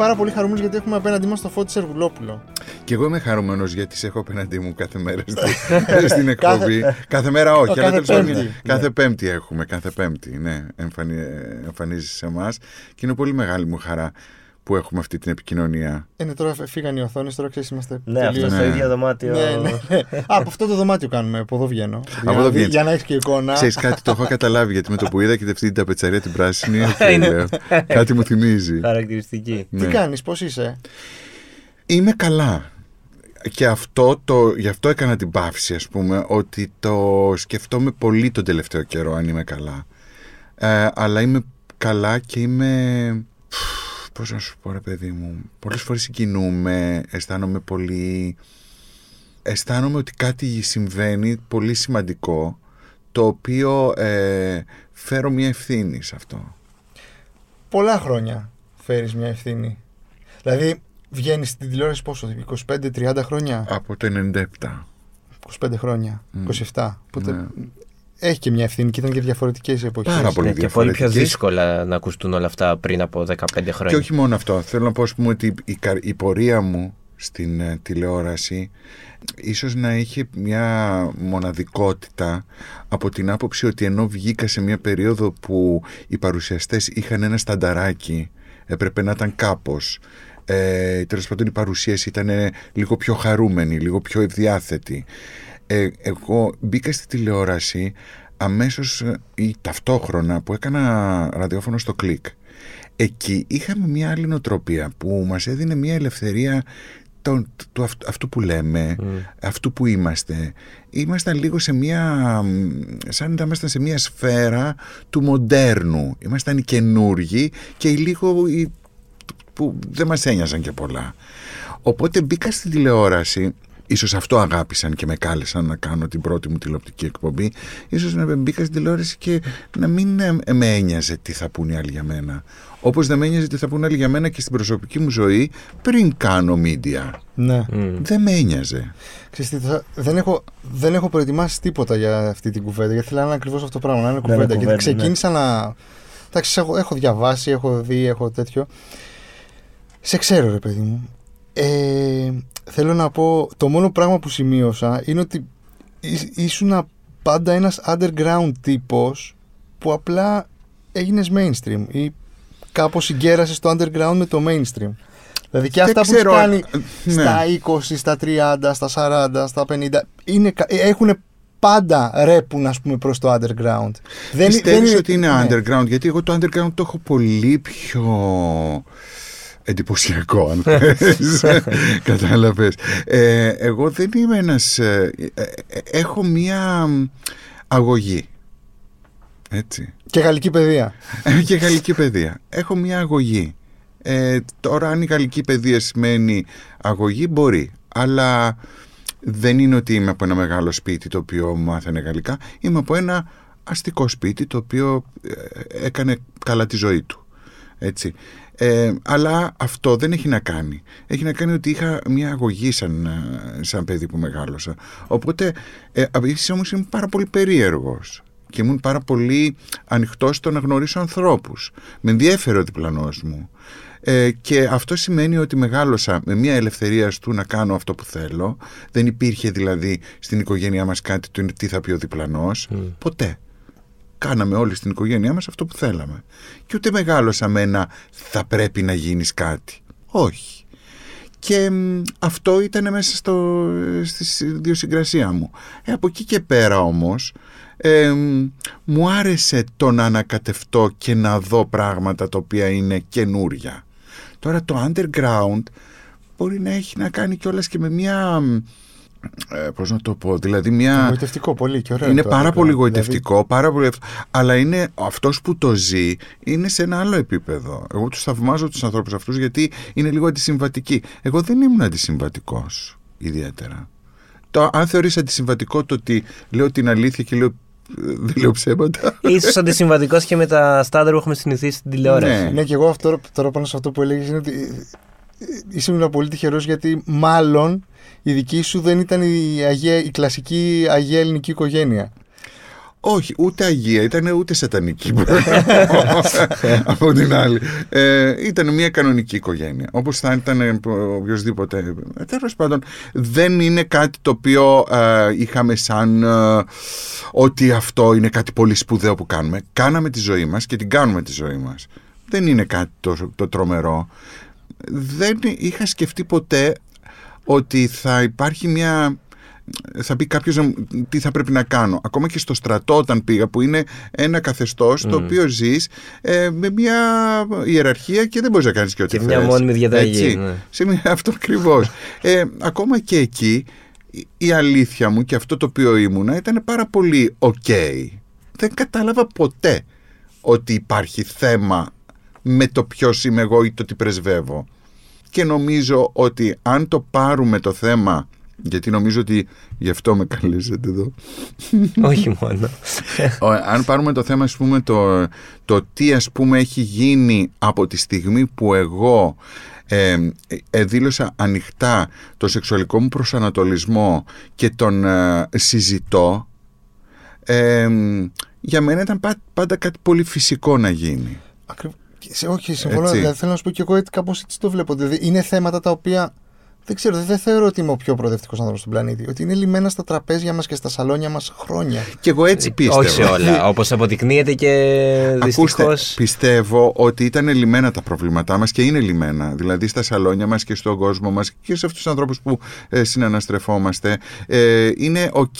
πάρα πολύ χαρούμενος γιατί έχουμε απέναντί μας το Φώτης Σεργουλόπουλο. Και εγώ είμαι χαρούμενος γιατί σε έχω απέναντί μου κάθε μέρα στη- στην εκπομπή. κάθε μέρα όχι, Κάθε αλλά τέλος πάντων, Πέμπτη. Κάθε Πέμπτη έχουμε, κάθε Πέμπτη. Ναι, εμφανι... εμφανίζει σε εμάς. Και είναι πολύ μεγάλη μου χαρά που έχουμε αυτή την επικοινωνία. Είναι τώρα φύγαν οι οθόνες, τώρα ξέρεις είμαστε. Ναι, αυτό τελείως- στο Ναι. ίδιο δωμάτιο. Ναι, ναι, ναι. Α, από αυτό το δωμάτιο κάνουμε, από εδώ βγαίνω. Για εδώ να- βγαίνεις. Για να έχεις και εικόνα. Ξέρεις κάτι, το έχω καταλάβει γιατί με το που είδα και αυτή την ταπετσαρία την πράσινη. οκ, Είναι. λέω, κάτι μου θυμίζει. Χαρακτηριστική. Τι Ναι. κάνεις, πώς είσαι; Είμαι καλά. Και αυτό το, γι' αυτό έκανα την παύση, ας πούμε, ότι το σκεφτόμαι πολύ τον τελευταίο καιρό αν είμαι καλά. Ε, αλλά είμαι καλά και είμαι... Πώς να σου πω ρε παιδί μου, πολλές φορές συγκινούμε, αισθάνομαι πολύ... Αισθάνομαι ότι κάτι συμβαίνει πολύ σημαντικό, το οποίο ε, φέρω μια ευθύνη σε αυτό. Πολλά χρόνια φέρεις μια ευθύνη. Δηλαδή, βγαίνεις στην τηλεόραση πόσο, 25-30 χρόνια; Από το 97. 25 χρόνια. Μμ. 27. Οπότε Ναι. Έχει και μια ευθύνη και ήταν και διαφορετικές εποχές. Πάρα πολύ Ναι, και πολύ πιο διαφορετικές. δύσκολα να ακουστούν όλα αυτά πριν από 15 Και χρόνια. όχι μόνο αυτό. Θέλω να πω ας πούμε, ότι η, κα- η πορεία μου στην ε, τηλεόραση ίσως να είχε μια μοναδικότητα από την άποψη ότι ενώ βγήκα σε μια περίοδο που οι παρουσιαστές είχαν ένα στανταράκι έπρεπε να ήταν κάπως ε, τέλος πάντων η παρουσίαση ήταν ε, λίγο πιο χαρούμενη, λίγο πιο ευδιάθετη ε, εγώ μπήκα στη τηλεόραση αμέσως ε, ή ταυτόχρονα που έκανα ραδιόφωνο στο κλικ εκεί είχαμε μια άλλη νοοτροπία που μας έδινε μια ελευθερία το, του αυτού, αυτού που λέμε, αυτού που είμαστε. Ήμασταν λίγο σε μια, μ, σαν να ήμασταν σε μια σφαίρα του μοντέρνου. Ήμασταν οι καινούργοι και οι λίγο οι, που δεν μας ένοιαζαν και πολλά. Οπότε μπήκα στην τηλεόραση Ίσως αυτό αγάπησαν και με κάλεσαν να κάνω την πρώτη μου τηλεοπτική εκπομπή. Ίσως να μπήκα στην τηλεόραση και να μην ε, με ένοιαζε τι θα πούνε οι άλλοι για μένα. Όπως δεν με ένοιαζε τι θα πούνε οι άλλοι για μένα και στην προσωπική μου ζωή πριν κάνω media. Ναι. Μμ. Δεν με ένοιαζε. Ξέρεις τι, θα- δεν, έχω, δεν έχω προετοιμάσει τίποτα για αυτή την κουβέντα. Γιατί θέλω να είναι ακριβώς αυτό το πράγμα, να είναι είναι κουβέντα. κουβέντα, γιατί ξεκίνησα να. Εντάξει, έχω, έχω διαβάσει, έχω δει, έχω τέτοιο. Σε ξέρω, ρε παιδί μου. Ε, θέλω να πω, το μόνο πράγμα που σημείωσα είναι ότι ήσ- ήσουν πάντα ένας underground τύπος που απλά έγινες mainstream ή κάπως συγκέρασες το underground με το mainstream. Δηλαδή και Δεν αυτά που έχεις ξέρω, κάνει ε, ναι. στα 20, στα 30, στα 40, στα 50 είναι, έχουν πάντα ρέπουν ας πούμε προς το underground. Δεν, Πιστεύεις ότι είναι ναι. underground, γιατί εγώ το underground το έχω πολύ πιο εντυπωσιακό, αν θες. Κατάλαβες. Ε, εγώ δεν είμαι ένας... ε, ε, ε, έχω μία αγωγή. Έτσι. Και γαλλική παιδεία. και γαλλική παιδεία. Έχω μία αγωγή. Ε, τώρα αν η γαλλική παιδεία σημαίνει αγωγή μπορεί. Αλλά δεν είναι ότι είμαι από ένα μεγάλο σπίτι το οποίο μάθαινε γαλλικά. Είμαι από ένα αστικό σπίτι το οποίο ε, έκανε καλά τη ζωή του. Έτσι. Ε, αλλά αυτό δεν έχει να κάνει. Έχει να κάνει ότι είχα μια αγωγή σαν, ε, σαν παιδί που μεγάλωσα. Οπότε, ε, επίσης όμως είμαι πάρα πολύ περίεργος και ήμουν πάρα πολύ ανοιχτός στο να γνωρίσω ανθρώπους. Με ενδιέφερε ο διπλανός μου. Ε, και αυτό σημαίνει ότι μεγάλωσα με μια ελευθερία του να κάνω αυτό που θέλω. Δεν υπήρχε δηλαδή στην οικογένειά μας κάτι του τι θα πει ο διπλανός. Ποτέ. Κάναμε όλοι στην οικογένειά μας αυτό που θέλαμε. Και ούτε μεγάλωσα με ένα θα πρέπει να γίνεις κάτι. Όχι. Και μ, αυτό ήταν μέσα στο, στη ιδιοσυγκρασία μου. Ε, από εκεί και πέρα όμως ε, μ, μου άρεσε το να ανακατευτώ και να δω πράγματα τα οποία είναι καινούρια. Τώρα το underground μπορεί να έχει να κάνει κιόλας και με μια... μ, Ε, πώς να το πω, δηλαδή μια... Γοητευτικό πολύ και ωραίο. Είναι το πάρα underground. πολύ Δηλαδή, γοητευτικό, πάρα πολύ... αλλά είναι αυτός που το ζει είναι σε ένα άλλο επίπεδο. Εγώ τους θαυμάζω τους ανθρώπους αυτούς γιατί είναι λίγο αντισυμβατικοί. Εγώ δεν ήμουν αντισυμβατικός ιδιαίτερα. Το, αν θεωρείς αντισυμβατικό το ότι λέω την αλήθεια και λέω, ε, δεν λέω ψέματα. Ίσως αντισυμβατικός και με τα στάνταρ που έχουμε συνηθίσει στην τηλεόραση. Ναι. Ναι, και εγώ αυτό, τώρα πάνω σε αυτό που έλεγες είναι ότι ε, ήσουν πολύ τυχερός γιατί μάλλον η δική σου δεν ήταν η, αγία, η κλασική αγία ελληνική οικογένεια. Όχι, ούτε αγία, ήταν ούτε σατανική. από την άλλη. Ε, ήταν μια κανονική οικογένεια. Όπως θα ήταν οποιοδήποτε. Τέλος πάντων, δεν είναι κάτι το οποίο ε, είχαμε σαν ε, ότι αυτό είναι κάτι πολύ σπουδαίο που κάνουμε. Κάναμε τη ζωή μας και την κάνουμε τη ζωή μας. Δεν είναι κάτι το, το τρομερό. Δεν είχα σκεφτεί ποτέ ότι θα υπάρχει μια θα πει κάποιος τι θα πρέπει να κάνω. Ακόμα και στο στρατό, όταν πήγα, που είναι ένα καθεστώς το οποίο ζεις ε, με μια ιεραρχία και δεν μπορείς να κάνεις και ό,τι θέλει. Και μια μόνιμη διαταγή. Ναι. Σε μια, αυτό ακριβώς. ε, ακόμα και εκεί, η αλήθεια μου και αυτό το οποίο ήμουνα ήταν πάρα πολύ ok. Δεν κατάλαβα ποτέ ότι υπάρχει θέμα με το ποιος είμαι εγώ ή το τι πρεσβεύω. Και νομίζω ότι αν το πάρουμε το θέμα γιατί νομίζω ότι γι' αυτό με καλέσατε εδώ. Όχι μόνο. Αν πάρουμε το θέμα, ας πούμε, το, το τι ας πούμε έχει γίνει από τη στιγμή που εγώ ε, ε, δήλωσα ανοιχτά το σεξουαλικό μου προσανατολισμό και τον ε, συζητώ, ε, για μένα ήταν πάντα κάτι πολύ φυσικό να γίνει. Όχι, συμφωνώ. Δηλαδή, θέλω να σου πω και εγώ έτσι κάπως έτσι το βλέπω. Δηλαδή, είναι θέματα τα οποία δεν ξέρω, δεν θεωρώ ότι είμαι ο πιο προοδευτικός άνθρωπος στον πλανήτη. Ότι είναι λυμένα στα τραπέζια μας και στα σαλόνια μας χρόνια. Και εγώ έτσι πίστευα. Όχι σε όλα. Όπως αποδεικνύεται και δυστυχώς. Πιστεύω ότι ήταν λυμένα τα προβλήματά μας και είναι λυμένα. Δηλαδή στα σαλόνια μας και στον κόσμο μας και σε αυτούς τους ανθρώπους που ε, συναναστρεφόμαστε. Ε, είναι οκ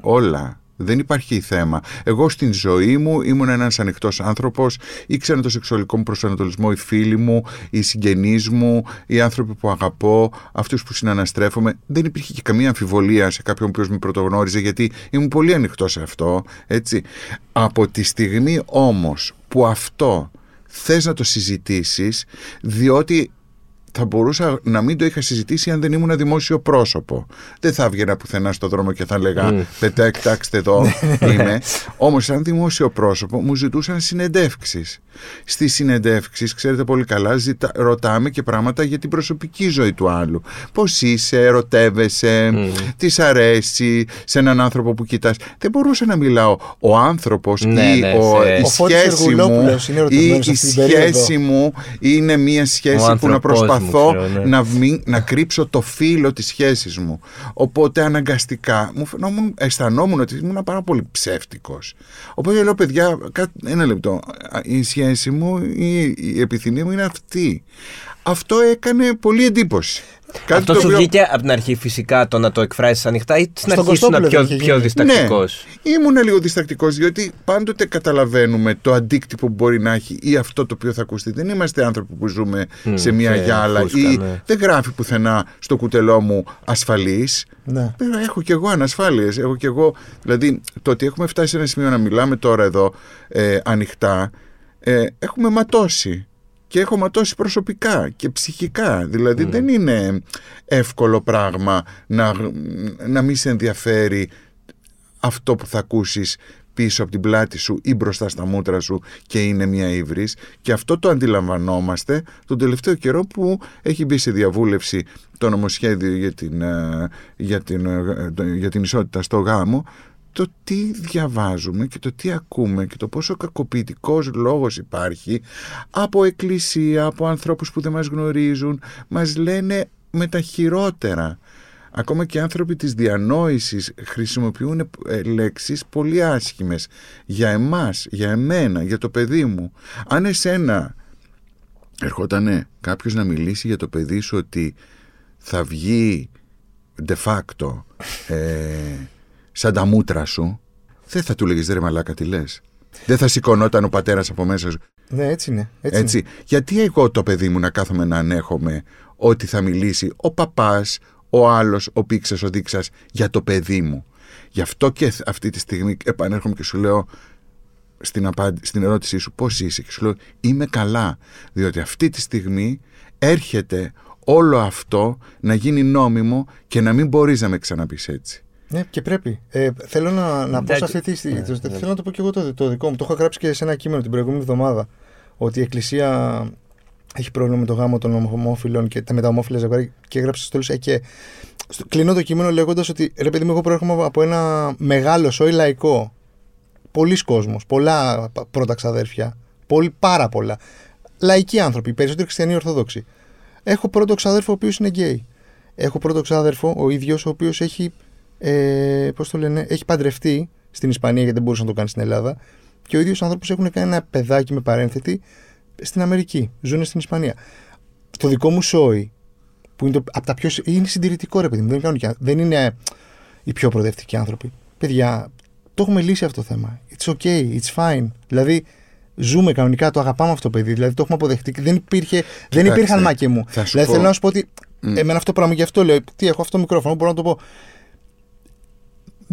όλα. Δεν υπάρχει θέμα. Εγώ στην ζωή μου ήμουν ένας ανοιχτός άνθρωπος. Ήξερα το σεξουαλικό μου προσανατολισμό, οι φίλοι μου, οι συγγενείς μου, οι άνθρωποι που αγαπώ, αυτούς που συναναστρέφομαι. Δεν υπήρχε και καμία αμφιβολία σε κάποιον που με πρωτογνώριζε, γιατί ήμουν πολύ ανοιχτό σε αυτό. Έτσι. Από τη στιγμή όμως που αυτό θες να το συζητήσεις διότι θα μπορούσα να μην το είχα συζητήσει αν δεν ήμουν δημόσιο πρόσωπο. Δεν θα έβγαινα πουθενά στο δρόμο και θα έλεγα mm. Πετά, κοιτάξτε εδώ είμαι. Όμως, σαν δημόσιο πρόσωπο, μου ζητούσαν συνεντεύξεις. Στις συνεντεύξεις, ξέρετε πολύ καλά, ζητα... ρωτάμε και πράγματα για την προσωπική ζωή του άλλου. Πώς είσαι, ερωτεύεσαι, mm. τις αρέσει σε έναν άνθρωπο που κοιτάς; Δεν μπορούσα να μιλάω. Ο άνθρωπος ναι, ή ναι, ο, η σχέση μου, ή η σχέση μου είναι μια σχέση που να προσπαθώ προσπαθώ ναι. να, να κρύψω το φύλλο της σχέσης μου. Οπότε αναγκαστικά μου φαινόμουν, αισθανόμουν ότι ήμουν πάρα πολύ ψεύτικος. Οπότε λέω παιδιά, ένα λεπτό, η σχέση μου, η, η επιθυμία μου είναι αυτή. Αυτό έκανε πολύ εντύπωση. Κάτι Αυτό σου οποίο... βγήκε από την αρχή φυσικά το να το εκφράσεις ανοιχτά ή στην αρχή ήσουν πιο, πιο διστακτικός; Ναι, ήμουν λίγο διστακτικός διότι πάντοτε καταλαβαίνουμε το αντίκτυπο που μπορεί να έχει ή αυτό το οποίο θα ακουστεί. Δεν είμαστε άνθρωποι που ζούμε σε μια γυάλα ή ναι. δεν γράφει πουθενά στο κουτελό μου ασφαλής. Ναι. Έχω κι εγώ ανασφάλειες. Έχω κι εγώ. Δηλαδή το ότι έχουμε φτάσει σε ένα σημείο να μιλάμε τώρα εδώ ε, ανοιχτά. Ε, έχουμε ματώσει και έχω ματώσει προσωπικά και ψυχικά. Δηλαδή δεν είναι εύκολο πράγμα να, να μην σε ενδιαφέρει αυτό που θα ακούσεις πίσω από την πλάτη σου ή μπροστά στα μούτρα σου και είναι μια ύβρις. Και αυτό το αντιλαμβανόμαστε τον τελευταίο καιρό που έχει μπει σε διαβούλευση το νομοσχέδιο για την, ε, για την, ε, για την ισότητα στο γάμο το τι διαβάζουμε και το τι ακούμε και το πόσο κακοποιητικός λόγος υπάρχει από εκκλησία, από ανθρώπους που δεν μας γνωρίζουν, μας λένε με τα χειρότερα. Ακόμα και άνθρωποι της διανόησης χρησιμοποιούν ε, λέξεις πολύ άσχημες για εμάς, για εμένα, για το παιδί μου. Αν εσένα ερχότανε κάποιος να μιλήσει για το παιδί σου ότι θα βγει de facto ε, σαν τα μούτρα σου, δεν θα του λέγεις ρε μαλάκα τι λες. Δεν θα σηκωνόταν ο πατέρας από μέσα σου. Ναι, έτσι είναι. Έτσι. έτσι. Γιατί εγώ το παιδί μου να κάθομαι να ανέχομαι ότι θα μιλήσει ο παπάς, ο άλλος, ο πήξας, ο δείξας για το παιδί μου. Γι' αυτό και αυτή τη στιγμή επανέρχομαι και σου λέω στην, στην ερώτησή σου πώς είσαι; Και σου λέω είμαι καλά διότι αυτή τη στιγμή έρχεται όλο αυτό να γίνει νόμιμο και να μην μπορείς να με ξαναπείς έτσι. Ναι, και πρέπει. Ε, θέλω να, να πω σε αυτή τη στιγμή. Ναι, θέλω να το πω και εγώ το, το δικό μου. Το έχω γράψει και σε ένα κείμενο την προηγούμενη εβδομάδα. Ότι η Εκκλησία έχει πρόβλημα με το γάμο των ομοφυλών και τα μεταμόφυλα ζευγάρια και έγραψε στο τέλος. Ε, και κλείνω το κείμενο λέγοντας ότι ρε παιδί μου, εγώ προέρχομαι από ένα μεγάλο σόι λαϊκό. πολλοί κόσμος, πολλά πρώτα ξαδέρφια, πολύ, πάρα πολλά. Λαϊκοί άνθρωποι, περισσότεροι χριστιανοί Ορθόδοξοι. Έχω πρώτο ξαδέρφο ο οποίος είναι γκέι. Έχω πρώτο ξάδερφο ο ίδιος ο οποίος έχει, ε, πώς το λένε, έχει παντρευτεί στην Ισπανία γιατί δεν μπορούσε να το κάνει στην Ελλάδα. Και ο ίδιος άνθρωπος έχουν κάνει ένα παιδάκι με παρένθετη στην Αμερική. Ζουν στην Ισπανία. Το δικό μου σόι, που είναι, το, από τα πιο, είναι συντηρητικό ρε παιδί μου, δεν, δεν είναι οι πιο προοδευτικοί άνθρωποι. Παιδιά, το έχουμε λύσει αυτό το θέμα. It's okay, it's fine. Δηλαδή, ζούμε κανονικά, το αγαπάμε αυτό το παιδί. Δηλαδή, το έχουμε αποδεχτεί. Δεν, υπήρχε, δεν υπήρχαν μάκε μου. Δηλαδή, πω... θέλω να σου πω ότι. Mm. Εμένα αυτό το πράγμα γι' αυτό λέω. Τι έχω αυτό το μικρόφωνο, μπορώ να το πω.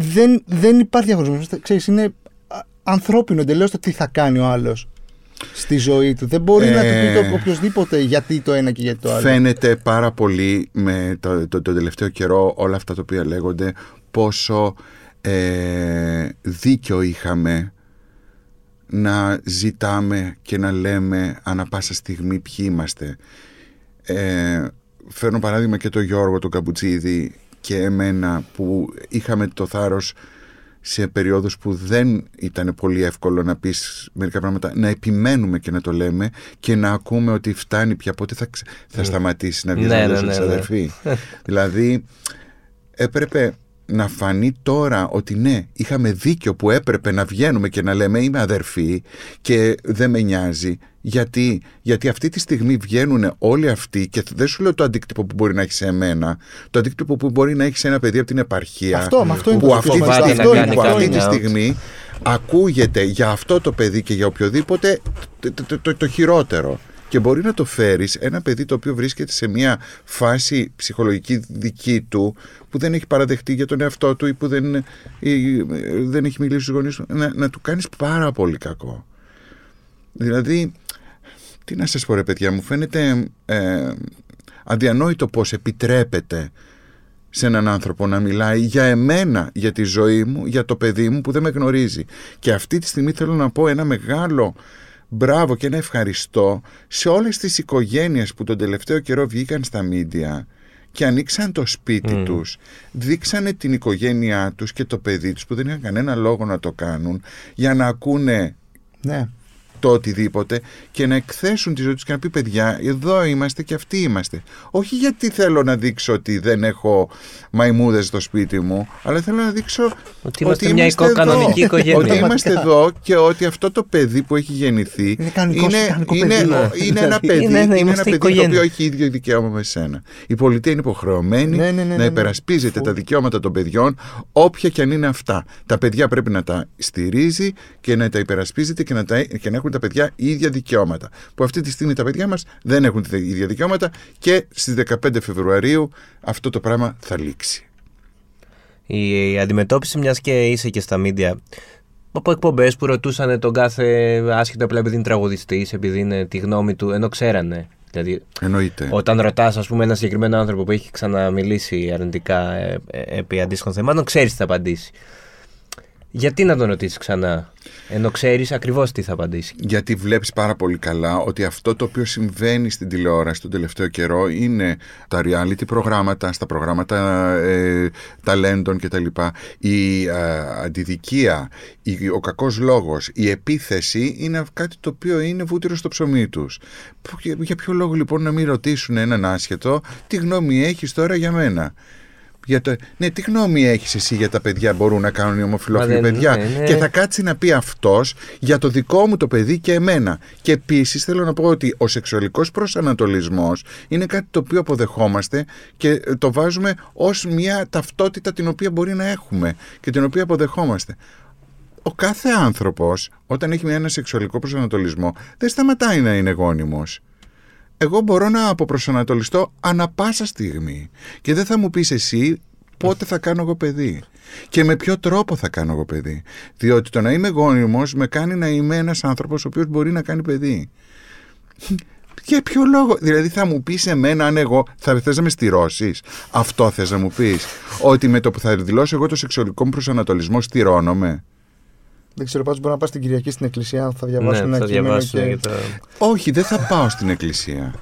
Δεν, δεν υπάρχει διαχωρισμό. Ξέρεις, είναι ανθρώπινο εντελώς το τι θα κάνει ο άλλος στη ζωή του. Δεν μπορεί να του πει το ε, οποιοδήποτε γιατί το ένα και γιατί το άλλο. Φαίνεται πάρα πολύ με το, το, το τελευταίο καιρό όλα αυτά τα οποία λέγονται πόσο ε, δίκιο είχαμε να ζητάμε και να λέμε ανα πάσα στιγμή ποιοι είμαστε. Ε, φέρνω παράδειγμα και το Γιώργο τον Καμπουτσίδη και εμένα που είχαμε το θάρρος σε περιόδους που δεν ήταν πολύ εύκολο να πεις μερικά πράγματα, να επιμένουμε και να το λέμε και να ακούμε ότι φτάνει πια πότε θα, θα ναι. σταματήσει να βγει ναι, να ναι, ναι, ναι. δηλαδή έπρεπε να φανεί τώρα ότι ναι, είχαμε δίκιο που έπρεπε να βγαίνουμε και να λέμε είμαι αδερφή και δεν με νοιάζει. Γιατί, γιατί αυτή τη στιγμή βγαίνουν όλοι αυτοί και δεν σου λέω το αντίκτυπο που μπορεί να έχει σε εμένα, το αντίκτυπο που μπορεί να έχει σε ένα παιδί από την επαρχία. Αυτό, με αυτό είναι που το αυτή, αυτό, που αυτή τη στιγμή ακούγεται για αυτό το παιδί και για οποιοδήποτε το, το χειρότερο. Και μπορεί να το φέρεις ένα παιδί το οποίο βρίσκεται σε μια φάση ψυχολογική δική του που δεν έχει παραδεχτεί για τον εαυτό του ή που δεν, ή, δεν έχει μιλήσει στους γονείς του να, να του κάνεις πάρα πολύ κακό. Δηλαδή τι να σας πω ρε παιδιά μου φαίνεται ε, αδιανόητο πως επιτρέπεται σε έναν άνθρωπο να μιλάει για εμένα, για τη ζωή μου, για το παιδί μου που δεν με γνωρίζει. Και αυτή τη στιγμή θέλω να πω ένα μεγάλο μπράβο και ένα ευχαριστώ σε όλες τις οικογένειες που τον τελευταίο καιρό βγήκαν στα μίντια και ανοίξαν το σπίτι mm. τους, δείξανε την οικογένειά τους και το παιδί τους που δεν είχαν κανένα λόγο να το κάνουν για να ακούνε ναι το οτιδήποτε και να εκθέσουν τη ζωή τους και να πει παιδιά, εδώ είμαστε και αυτοί είμαστε. Όχι γιατί θέλω να δείξω ότι δεν έχω μαϊμούδες στο σπίτι μου, αλλά θέλω να δείξω ότι είμαστε ότι μια είμαστε κανονική οικογένεια. Ότι είμαστε εδώ και ότι αυτό το παιδί που έχει γεννηθεί είναι, κανονικός, είναι, είναι, είναι, ένα παιδί, είναι, είναι, είναι ένα παιδί το οποίο έχει ίδιο δικαίωμα με σένα. Η πολιτεία είναι υποχρεωμένη ναι, ναι, ναι, να υπερασπίζεται τα δικαιώματα των παιδιών, όποια και αν είναι αυτά. Τα παιδιά πρέπει να τα στηρίζει και να τα υπερασπίζεται και να, τα, και να έχουν τα παιδιά ίδια δικαιώματα. Που αυτή τη στιγμή τα παιδιά μας δεν έχουν τα ίδια δικαιώματα και στις 15 Φεβρουαρίου αυτό το πράγμα θα λήξει. Η αντιμετώπιση, μιας και είσαι και στα μίντια, από εκπομπές που ρωτούσαν τον κάθε άσχετο απλά επειδή είναι τραγουδιστής, επειδή είναι τη γνώμη του, ενώ ξέρανε. Δηλαδή, Εννοείται. Όταν ρωτάς, ας πούμε, ένα συγκεκριμένο άνθρωπο που έχει ξαναμιλήσει αρνητικά ε, ε, επί αντίστοιχων θεμάτων, ξέρεις τι θα απαντήσει. Γιατί να τον ρωτήσεις ξανά, ενώ ξέρεις ακριβώς τι θα απαντήσει; Γιατί βλέπεις πάρα πολύ καλά ότι αυτό το οποίο συμβαίνει στην τηλεόραση τον τελευταίο καιρό είναι τα reality προγράμματα, στα προγράμματα ε, ταλέντων κτλ. Η ε, αντιδικία, η, ο κακός λόγος, η επίθεση είναι κάτι το οποίο είναι βούτυρο στο ψωμί τους. Για, για ποιο λόγο λοιπόν να μην ρωτήσουν έναν άσχετο τι γνώμη έχεις τώρα για μένα. Για το... Ναι, τι γνώμη έχεις εσύ για τα παιδιά μπορούν να κάνουν οι ομοφυλόφιλοι παιδιά; Ναι, ναι. Και θα κάτσει να πει αυτός για το δικό μου το παιδί και εμένα. Και επίσης θέλω να πω ότι ο σεξουαλικός προσανατολισμός είναι κάτι το οποίο αποδεχόμαστε και το βάζουμε ως μια ταυτότητα την οποία μπορεί να έχουμε και την οποία αποδεχόμαστε. Ο κάθε άνθρωπος, όταν έχει ένα σεξουαλικό προσανατολισμό, δεν σταματάει να είναι γόνιμος εγώ μπορώ να αποπροσανατολιστώ ανα πάσα στιγμή. Και δεν θα μου πεις εσύ πότε θα κάνω εγώ παιδί. Και με ποιο τρόπο θα κάνω εγώ παιδί. Διότι το να είμαι γόνιμος με κάνει να είμαι ένας άνθρωπος ο οποίος μπορεί να κάνει παιδί. Για ποιο λόγο, δηλαδή θα μου πεις εμένα αν εγώ θα θες να με στηρώσεις; Αυτό θες να μου πεις; Ότι με το που θα δηλώσω εγώ το σεξουαλικό μου προσανατολισμό στηρώνομαι. Δεν ξέρω, πάντως μπορεί να πας την Κυριακή στην εκκλησία, θα διαβάσουν ναι, ένα κείμενο. Και... Το... Όχι, δεν θα πάω στην εκκλησία.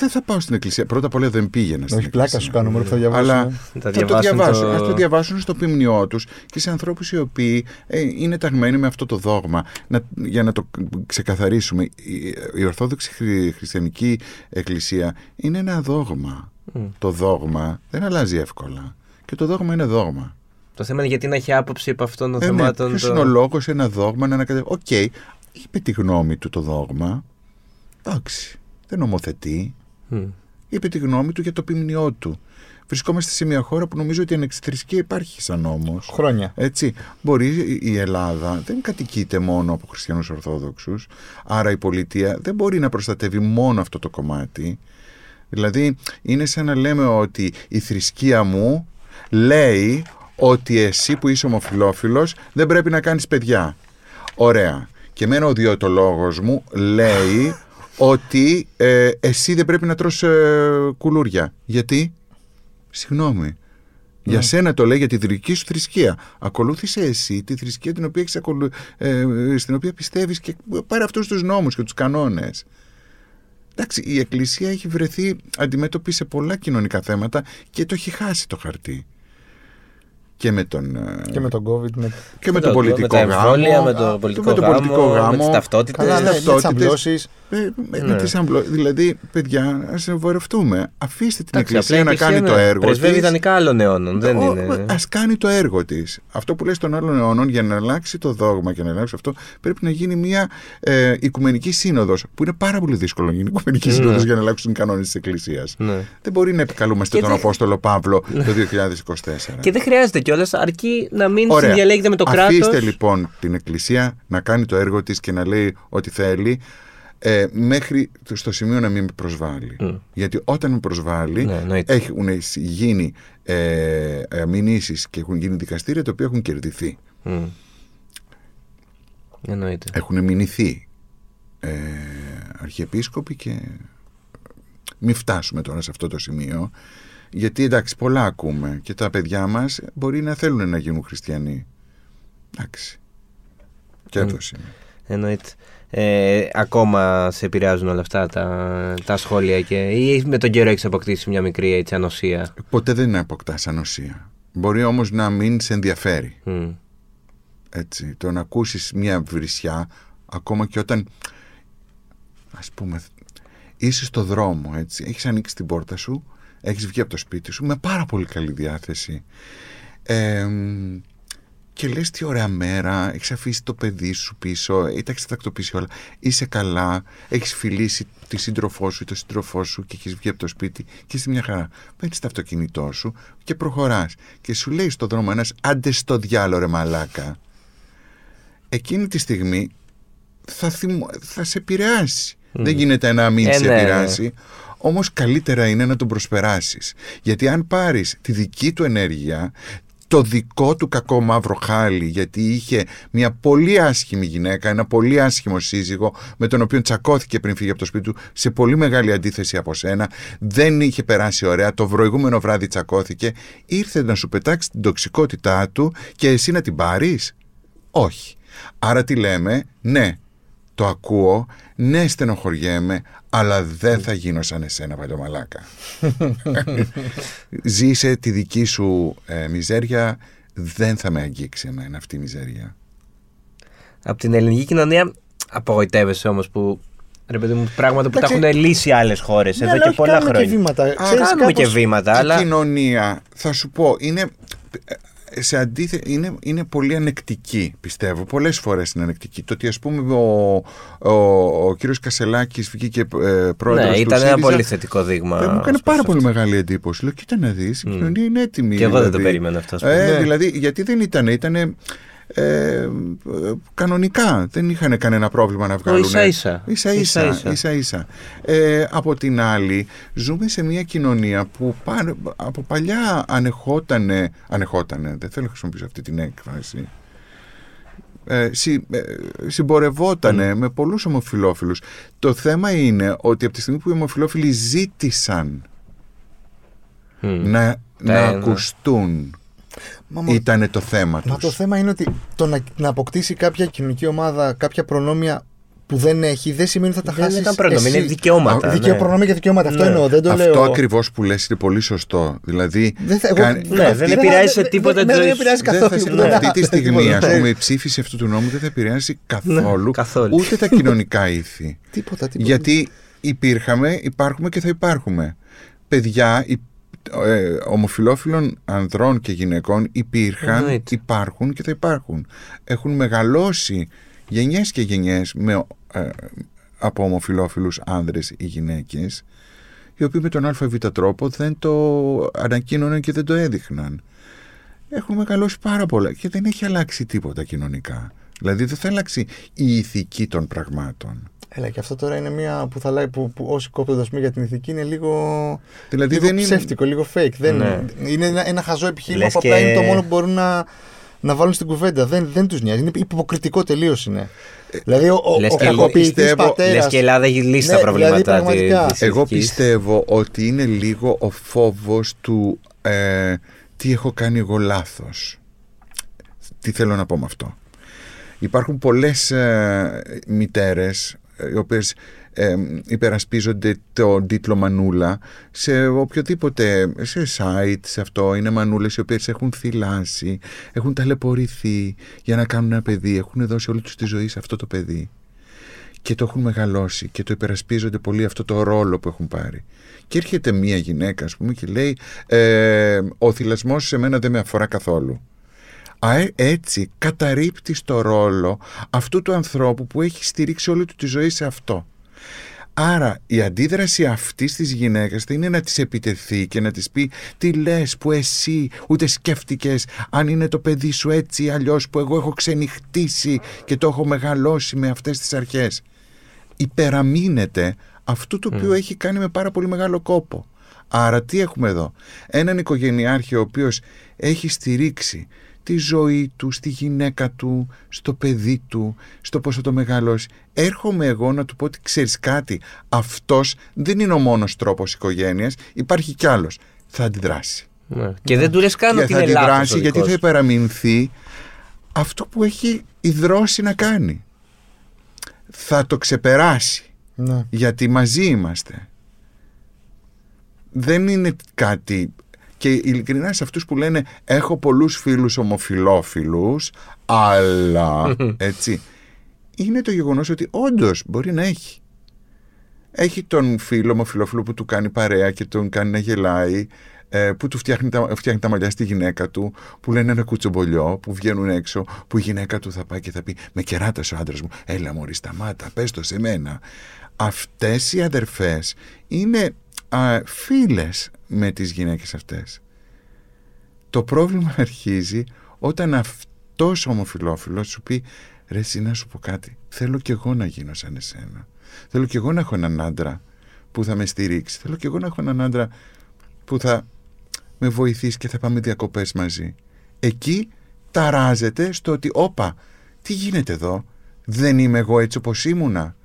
δεν θα πάω στην εκκλησία. Πρώτα απ' όλα δεν πήγαινα στην Όχι, πλάκα εκκλησία. σου κάνουμε, θα διαβάσουμε. Αλλά Θα θα το διαβάσουν διαβάσουν. το- Ας το διαβάσουν στο ποιμνιό τους και σε ανθρώπους οι οποίοι ε, είναι ταγμένοι με αυτό το δόγμα. Να, για να το ξεκαθαρίσουμε, η, η Ορθόδοξη Χρυ- Χριστιανική Εκκλησία είναι ένα δόγμα. Μμ. Το δόγμα δεν αλλάζει εύκολα. Και το δόγμα είναι δόγμα. Το θέμα είναι γιατί να έχει άποψη από αυτών των Ε, ναι, θεμάτων. ποιος το- είναι ο λόγος ένα δόγμα να ανακατεύει. Οκ, είπε τη γνώμη του το δόγμα. Εντάξει, δεν νομοθετεί. Μμ. είπε τη γνώμη του για το ποιμνιό του. Βρισκόμαστε σε μια χώρα που νομίζω ότι η ανεξιθρησκεία υπάρχει σαν νόμος. Χρόνια. Έτσι, μπορεί η- η Ελλάδα δεν κατοικείται μόνο από χριστιανούς ορθόδοξους, άρα η πολιτεία δεν μπορεί να προστατεύει μόνο αυτό το κομμάτι. Δηλαδή, είναι σαν να λέμε ότι η θρησκεία μου λέει ότι εσύ που είσαι ομοφιλόφιλος δεν πρέπει να κάνεις παιδιά. Ωραία. Και εμένα ο διωτολόγος μου λέει ότι ε, εσύ δεν πρέπει να τρως ε, κουλούρια. Γιατί; Συγγνώμη. Για σένα το λέει για τη δική σου θρησκεία. Ακολούθησε εσύ τη θρησκεία την οποία έχεις ακολου... ε, στην οποία πιστεύεις και πάρε αυτούς τους νόμους και τους κανόνες. Εντάξει, η Εκκλησία έχει βρεθεί αντιμέτωπη σε πολλά κοινωνικά θέματα και το έχει χάσει το χαρτί. Και με τον, ε, Και με τον COVID. Με... και με με τον το- πολιτικό με τα εμβόλια, γάμο. με το α, πολιτικό με τον γάμο, πολιτικό με γάμο. τις ταυτότητες. Καλά, ναι, με τις ταυτότητες. αμπλώσεις. Ε, με Ναι. τις αμπλο- Δηλαδή, παιδιά, α βορευτούμε. Αφήστε την Εντάξει, Εκκλησία απλά η να κάνει Εκκλησία, το ναι, έργο Πρεσβεύει της. ιδανικά άλλων αιώνων. Δεν Ο- είναι. Ας κάνει το έργο της. Αυτό που λέει στον άλλον αιώνων για να αλλάξει το δόγμα και να αλλάξει αυτό πρέπει να γίνει μια ε, οικουμενική σύνοδος που είναι πάρα πολύ δύσκολο να γίνει οικουμενική Ναι. σύνοδος για να αλλάξουν οι κανόνες της Εκκλησίας. Ναι. Δεν μπορεί να επικαλούμαστε Και τον δεν- Απόστολο Παύλο το 2024. Και δεν χρειάζεται κιόλας, αρκεί να μην Ωραία. συνδιαλέγεται με το κράτος. Αφήστε λοιπόν την Εκκλησία να κάνει το έργο της και να λέει ό,τι θέλει ε, μέχρι το- στο σημείο να μην με προσβάλλει. Μμ. Γιατί όταν με προσβάλλει Ναι, εννοείται. έχουν γίνει ε, αμηνήσεις και έχουν γίνει δικαστήρια τα οποία έχουν κερδιθεί. Εννοείται. Έχουν μηνυθεί ε, αρχιεπίσκοποι και μην φτάσουμε τώρα σε αυτό το σημείο γιατί εντάξει πολλά ακούμε και τα παιδιά μας μπορεί να θέλουν να γίνουν χριστιανοί. Εντάξει. Και Μμ. αυτό είναι. Εννοείται. Ε, ακόμα σε επηρεάζουν όλα αυτά τα, τα σχόλια και ή με τον καιρό έχεις αποκτήσει μια μικρή έτσι, ανοσία; Ποτέ δεν αποκτάς ανοσία. Μπορεί όμως να μην σε ενδιαφέρει. Μμ. Έτσι. Το να ακούσεις μια βρισιά ακόμα και όταν ας πούμε είσαι στο δρόμο έτσι, έχεις ανοίξει την πόρτα σου έχεις βγει από το σπίτι σου με πάρα πολύ καλή διάθεση. Ε, και λες τι ωραία μέρα έχεις αφήσει το παιδί σου πίσω ή τα έχεις τακτοποιήσει όλα. Είσαι καλά, έχεις φιλήσει τη σύντροφό σου ή το σύντροφό σου και έχεις βγει από το σπίτι και είσαι μια χαρά. Παίρνεις το αυτοκίνητό σου και προχωράς. Και σου λέει στο δρόμο ένας άντε στο διάλο ρε μαλάκα εκείνη τη στιγμή θα, θυμω... θα σε επηρεάσει. Δεν γίνεται να μην Ε, σε ναι, επηρεάσει. Όμως καλύτερα είναι να τον προσπεράσεις. Γιατί αν πάρεις τη δική του ενέργεια, το δικό του κακό μαύρο χάλι, γιατί είχε μια πολύ άσχημη γυναίκα, ένα πολύ άσχημο σύζυγο, με τον οποίο τσακώθηκε πριν φύγει από το σπίτι του, σε πολύ μεγάλη αντίθεση από σένα, δεν είχε περάσει ωραία, το προηγούμενο βράδυ τσακώθηκε, ήρθε να σου πετάξει την τοξικότητά του και εσύ να την πάρεις; Όχι. Άρα τι λέμε, ναι, το ακούω, ναι στενοχωριέμαι, αλλά δεν θα γίνω σαν εσένα παλιωμαλάκα. Ζήσε τη δική σου ε, μιζέρια, δεν θα με αγγίξει εμένα αυτή η μιζέρια. Από την ελληνική κοινωνία απογοητεύεσαι όμως που. Ρε παιδί μου, πράγματα που τα Εντάξει. έχουν λύσει άλλες χώρες Ναι, εδώ αλλά και όχι, πολλά κάνουμε χρόνια. Και βήματα. Α, Ξέρεις, κάνουμε και κάπως- βήματα, Η αλλά. κοινωνία, θα σου πω, είναι, ε, σε αντίθε, είναι, είναι πολύ ανεκτική, πιστεύω. Πολλές φορές είναι ανεκτική. Το ότι ας πούμε ο, ο, ο κύριος Κασελάκης βγήκε ε, πρόεδρος Ναι, του ήταν ένα ΣΥΡΙΖΑ, πολύ θετικό δείγμα. Ε, μου ως έκανε προς πάρα αυτό. πολύ μεγάλη εντύπωση. Λέω, κοίτα να δεις, η Μμ. κοινωνία είναι έτοιμη. Και εγώ δεν το δηλαδή. περίμενα αυτό, ας πούμε. Ε, Ναι. Δηλαδή, γιατί δεν ήταν, ήταν ε, κανονικά. Δεν είχαν κανένα πρόβλημα να βγάλουν. ίσα-ίσα. Ίσα ίσα. Ίσα-ίσα. ίσα, ίσα. Ε, από την άλλη, ζούμε σε μια κοινωνία που πα- από παλιά ανεχότανε, ανεχότανε, δεν θέλω να χρησιμοποιήσω αυτή την έκφραση, ε, συ, ε, συμπορευότανε με πολλούς ομοφιλόφιλους. Το θέμα είναι ότι από τη στιγμή που οι ομοφιλόφιλοι ζήτησαν Μμ. να, να ναι. ακουστούν Μα, μα- ήταν το θέμα τους. Μα το θέμα είναι ότι το να, να αποκτήσει κάποια κοινωνική ομάδα κάποια προνόμια που δεν έχει δεν σημαίνει ότι θα τα Δεν χάσεις. είναι καν προνόμια, είναι δικαιώματα. Δικαιώ, ναι. προνόμια και δικαιώματα. Αυτό Ναι. εννοώ. Δεν το Αυτό λέω. ακριβώς που λες είναι πολύ σωστό. Δηλαδή, Δεν θα, εγώ, κάνει- Ναι, δεν θα- επηρεάζει σε δεν- τίποτα δεν- της Δεν ζωής. επηρεάζει δεν καθόλου. θα, πουθενά. αυτή τη στιγμή, Τίποτα. α πούμε, η ψήφιση αυτού του νόμου δεν θα επηρεάσει καθόλου, καθόλου. ούτε τα κοινωνικά ήθη. Τίποτα, τίποτα. Γιατί υπήρχαμε, υπάρχουμε και θα υπάρχουμε. Παιδιά υ- ε, ομοφιλόφιλων ανδρών και γυναικών υπήρχαν, Εννοείται. υπάρχουν και θα υπάρχουν. Έχουν μεγαλώσει γενιές και γενιές με, ε, από ομοφιλόφιλους άνδρες ή γυναίκες οι οποίοι με τον ΑΒ τρόπο δεν το ανακοίνωναν και δεν το έδειχναν. Έχουν μεγαλώσει πάρα πολλά και δεν έχει αλλάξει τίποτα κοινωνικά. Δηλαδή δεν θα αλλάξει η ηθική των πραγμάτων. Έλα, και αυτό τώρα είναι μία που θα λέει που, που όσοι κόπτονται για την ηθική είναι λίγο, Δηλαδή λίγο δεν είναι- ψεύτικο, λίγο fake. Δεν, Ναι. Είναι ένα, ένα χαζό επιχείρημα Λες που απλά και- είναι το μόνο που μπορούν να, να βάλουν στην κουβέντα. Δεν, δεν τους νοιάζει. Είναι υποκριτικό τελείως είναι. δηλαδή ο, ο, Λες ο και εγώ κακοποιητής πιστεύω- πατέρας- Λες και η Ελλάδα έχει λύσει Ναι, τα προβλήματα δηλαδή, πραγματικά. της Εγώ ηθικής. πιστεύω ότι είναι λίγο ο φόβος του ε, τι έχω κάνει εγώ λάθος. Τι θέλω να πω με αυτό. Υπάρχουν πολλές ε, μητέρες ε, οι οποίες ε, υπερασπίζονται τον τίτλο μανούλα σε οποιοδήποτε, σε site, σε αυτό. Είναι μανούλες οι οποίες έχουν θυλάσει, έχουν ταλαιπωρηθεί για να κάνουν ένα παιδί, έχουν δώσει όλη τους τη ζωή σε αυτό το παιδί και το έχουν μεγαλώσει και το υπερασπίζονται πολύ αυτό το ρόλο που έχουν πάρει. Και έρχεται μία γυναίκα, ας πούμε, και λέει ε, «Ο θυλασμός σε μένα δεν με αφορά καθόλου». Α, ε, έτσι καταρρύπτει το ρόλο αυτού του ανθρώπου που έχει στηρίξει όλη του τη ζωή σε αυτό. Άρα η αντίδραση αυτή τη γυναίκα θα είναι να τη επιτεθεί και να τη πει τι λες που εσύ ούτε σκέφτηκες αν είναι το παιδί σου έτσι ή αλλιώς που εγώ έχω ξενυχτήσει και το έχω μεγαλώσει με αυτές τις αρχές. Υπεραμείνεται αυτού το οποίο έχει κάνει με πάρα πολύ μεγάλο κόπο. Άρα τι έχουμε εδώ; Έναν οικογενειάρχη ο οποίος έχει στηρίξει τη ζωή του, στη γυναίκα του, στο παιδί του, στο πώς θα το μεγαλώσει. Έρχομαι εγώ να του πω ότι ξέρεις κάτι, αυτός δεν είναι ο μόνος τρόπος οικογένειας, υπάρχει κι άλλος. Θα αντιδράσει. Ναι. Και δεν του λες καν Και ότι θα είναι λάθος αντιδράσει ο γιατί δικός θα σου. υπεραμεινθεί αυτό που έχει ιδρώσει να κάνει. Θα το ξεπεράσει Ναι. γιατί μαζί είμαστε. Δεν είναι κάτι... Και ειλικρινά σε αυτούς που λένε έχω πολλούς φίλους ομοφιλόφιλους, αλλά έτσι, είναι το γεγονός ότι όντως μπορεί να έχει. Έχει τον φίλο ομοφιλόφιλο που του κάνει παρέα και τον κάνει να γελάει, ε, που του φτιάχνει τα, φτιάχνει τα μαλλιά στη γυναίκα του, που λένε ένα κουτσομπολιό, που βγαίνουν έξω, που η γυναίκα του θα πάει και θα πει «Με κεράτας ο άντρας μου, έλα μωρή σταμάτα, πες το σε μένα». Αυτές οι αδερφές είναι α, φίλες με τις γυναίκες αυτές. Το πρόβλημα αρχίζει όταν αυτός ο ομοφιλόφιλος σου πει «Ρε εσύ να σου πω κάτι, θέλω κι εγώ να γίνω σαν εσένα. Θέλω κι εγώ να έχω έναν άντρα που θα με στηρίξει. Θέλω κι εγώ να έχω έναν άντρα που θα με βοηθήσει και θα πάμε διακοπές μαζί. Εκεί ταράζεται στο ότι όπα, τι γίνεται εδώ, δεν είμαι εγώ έτσι όπως ήμουνα.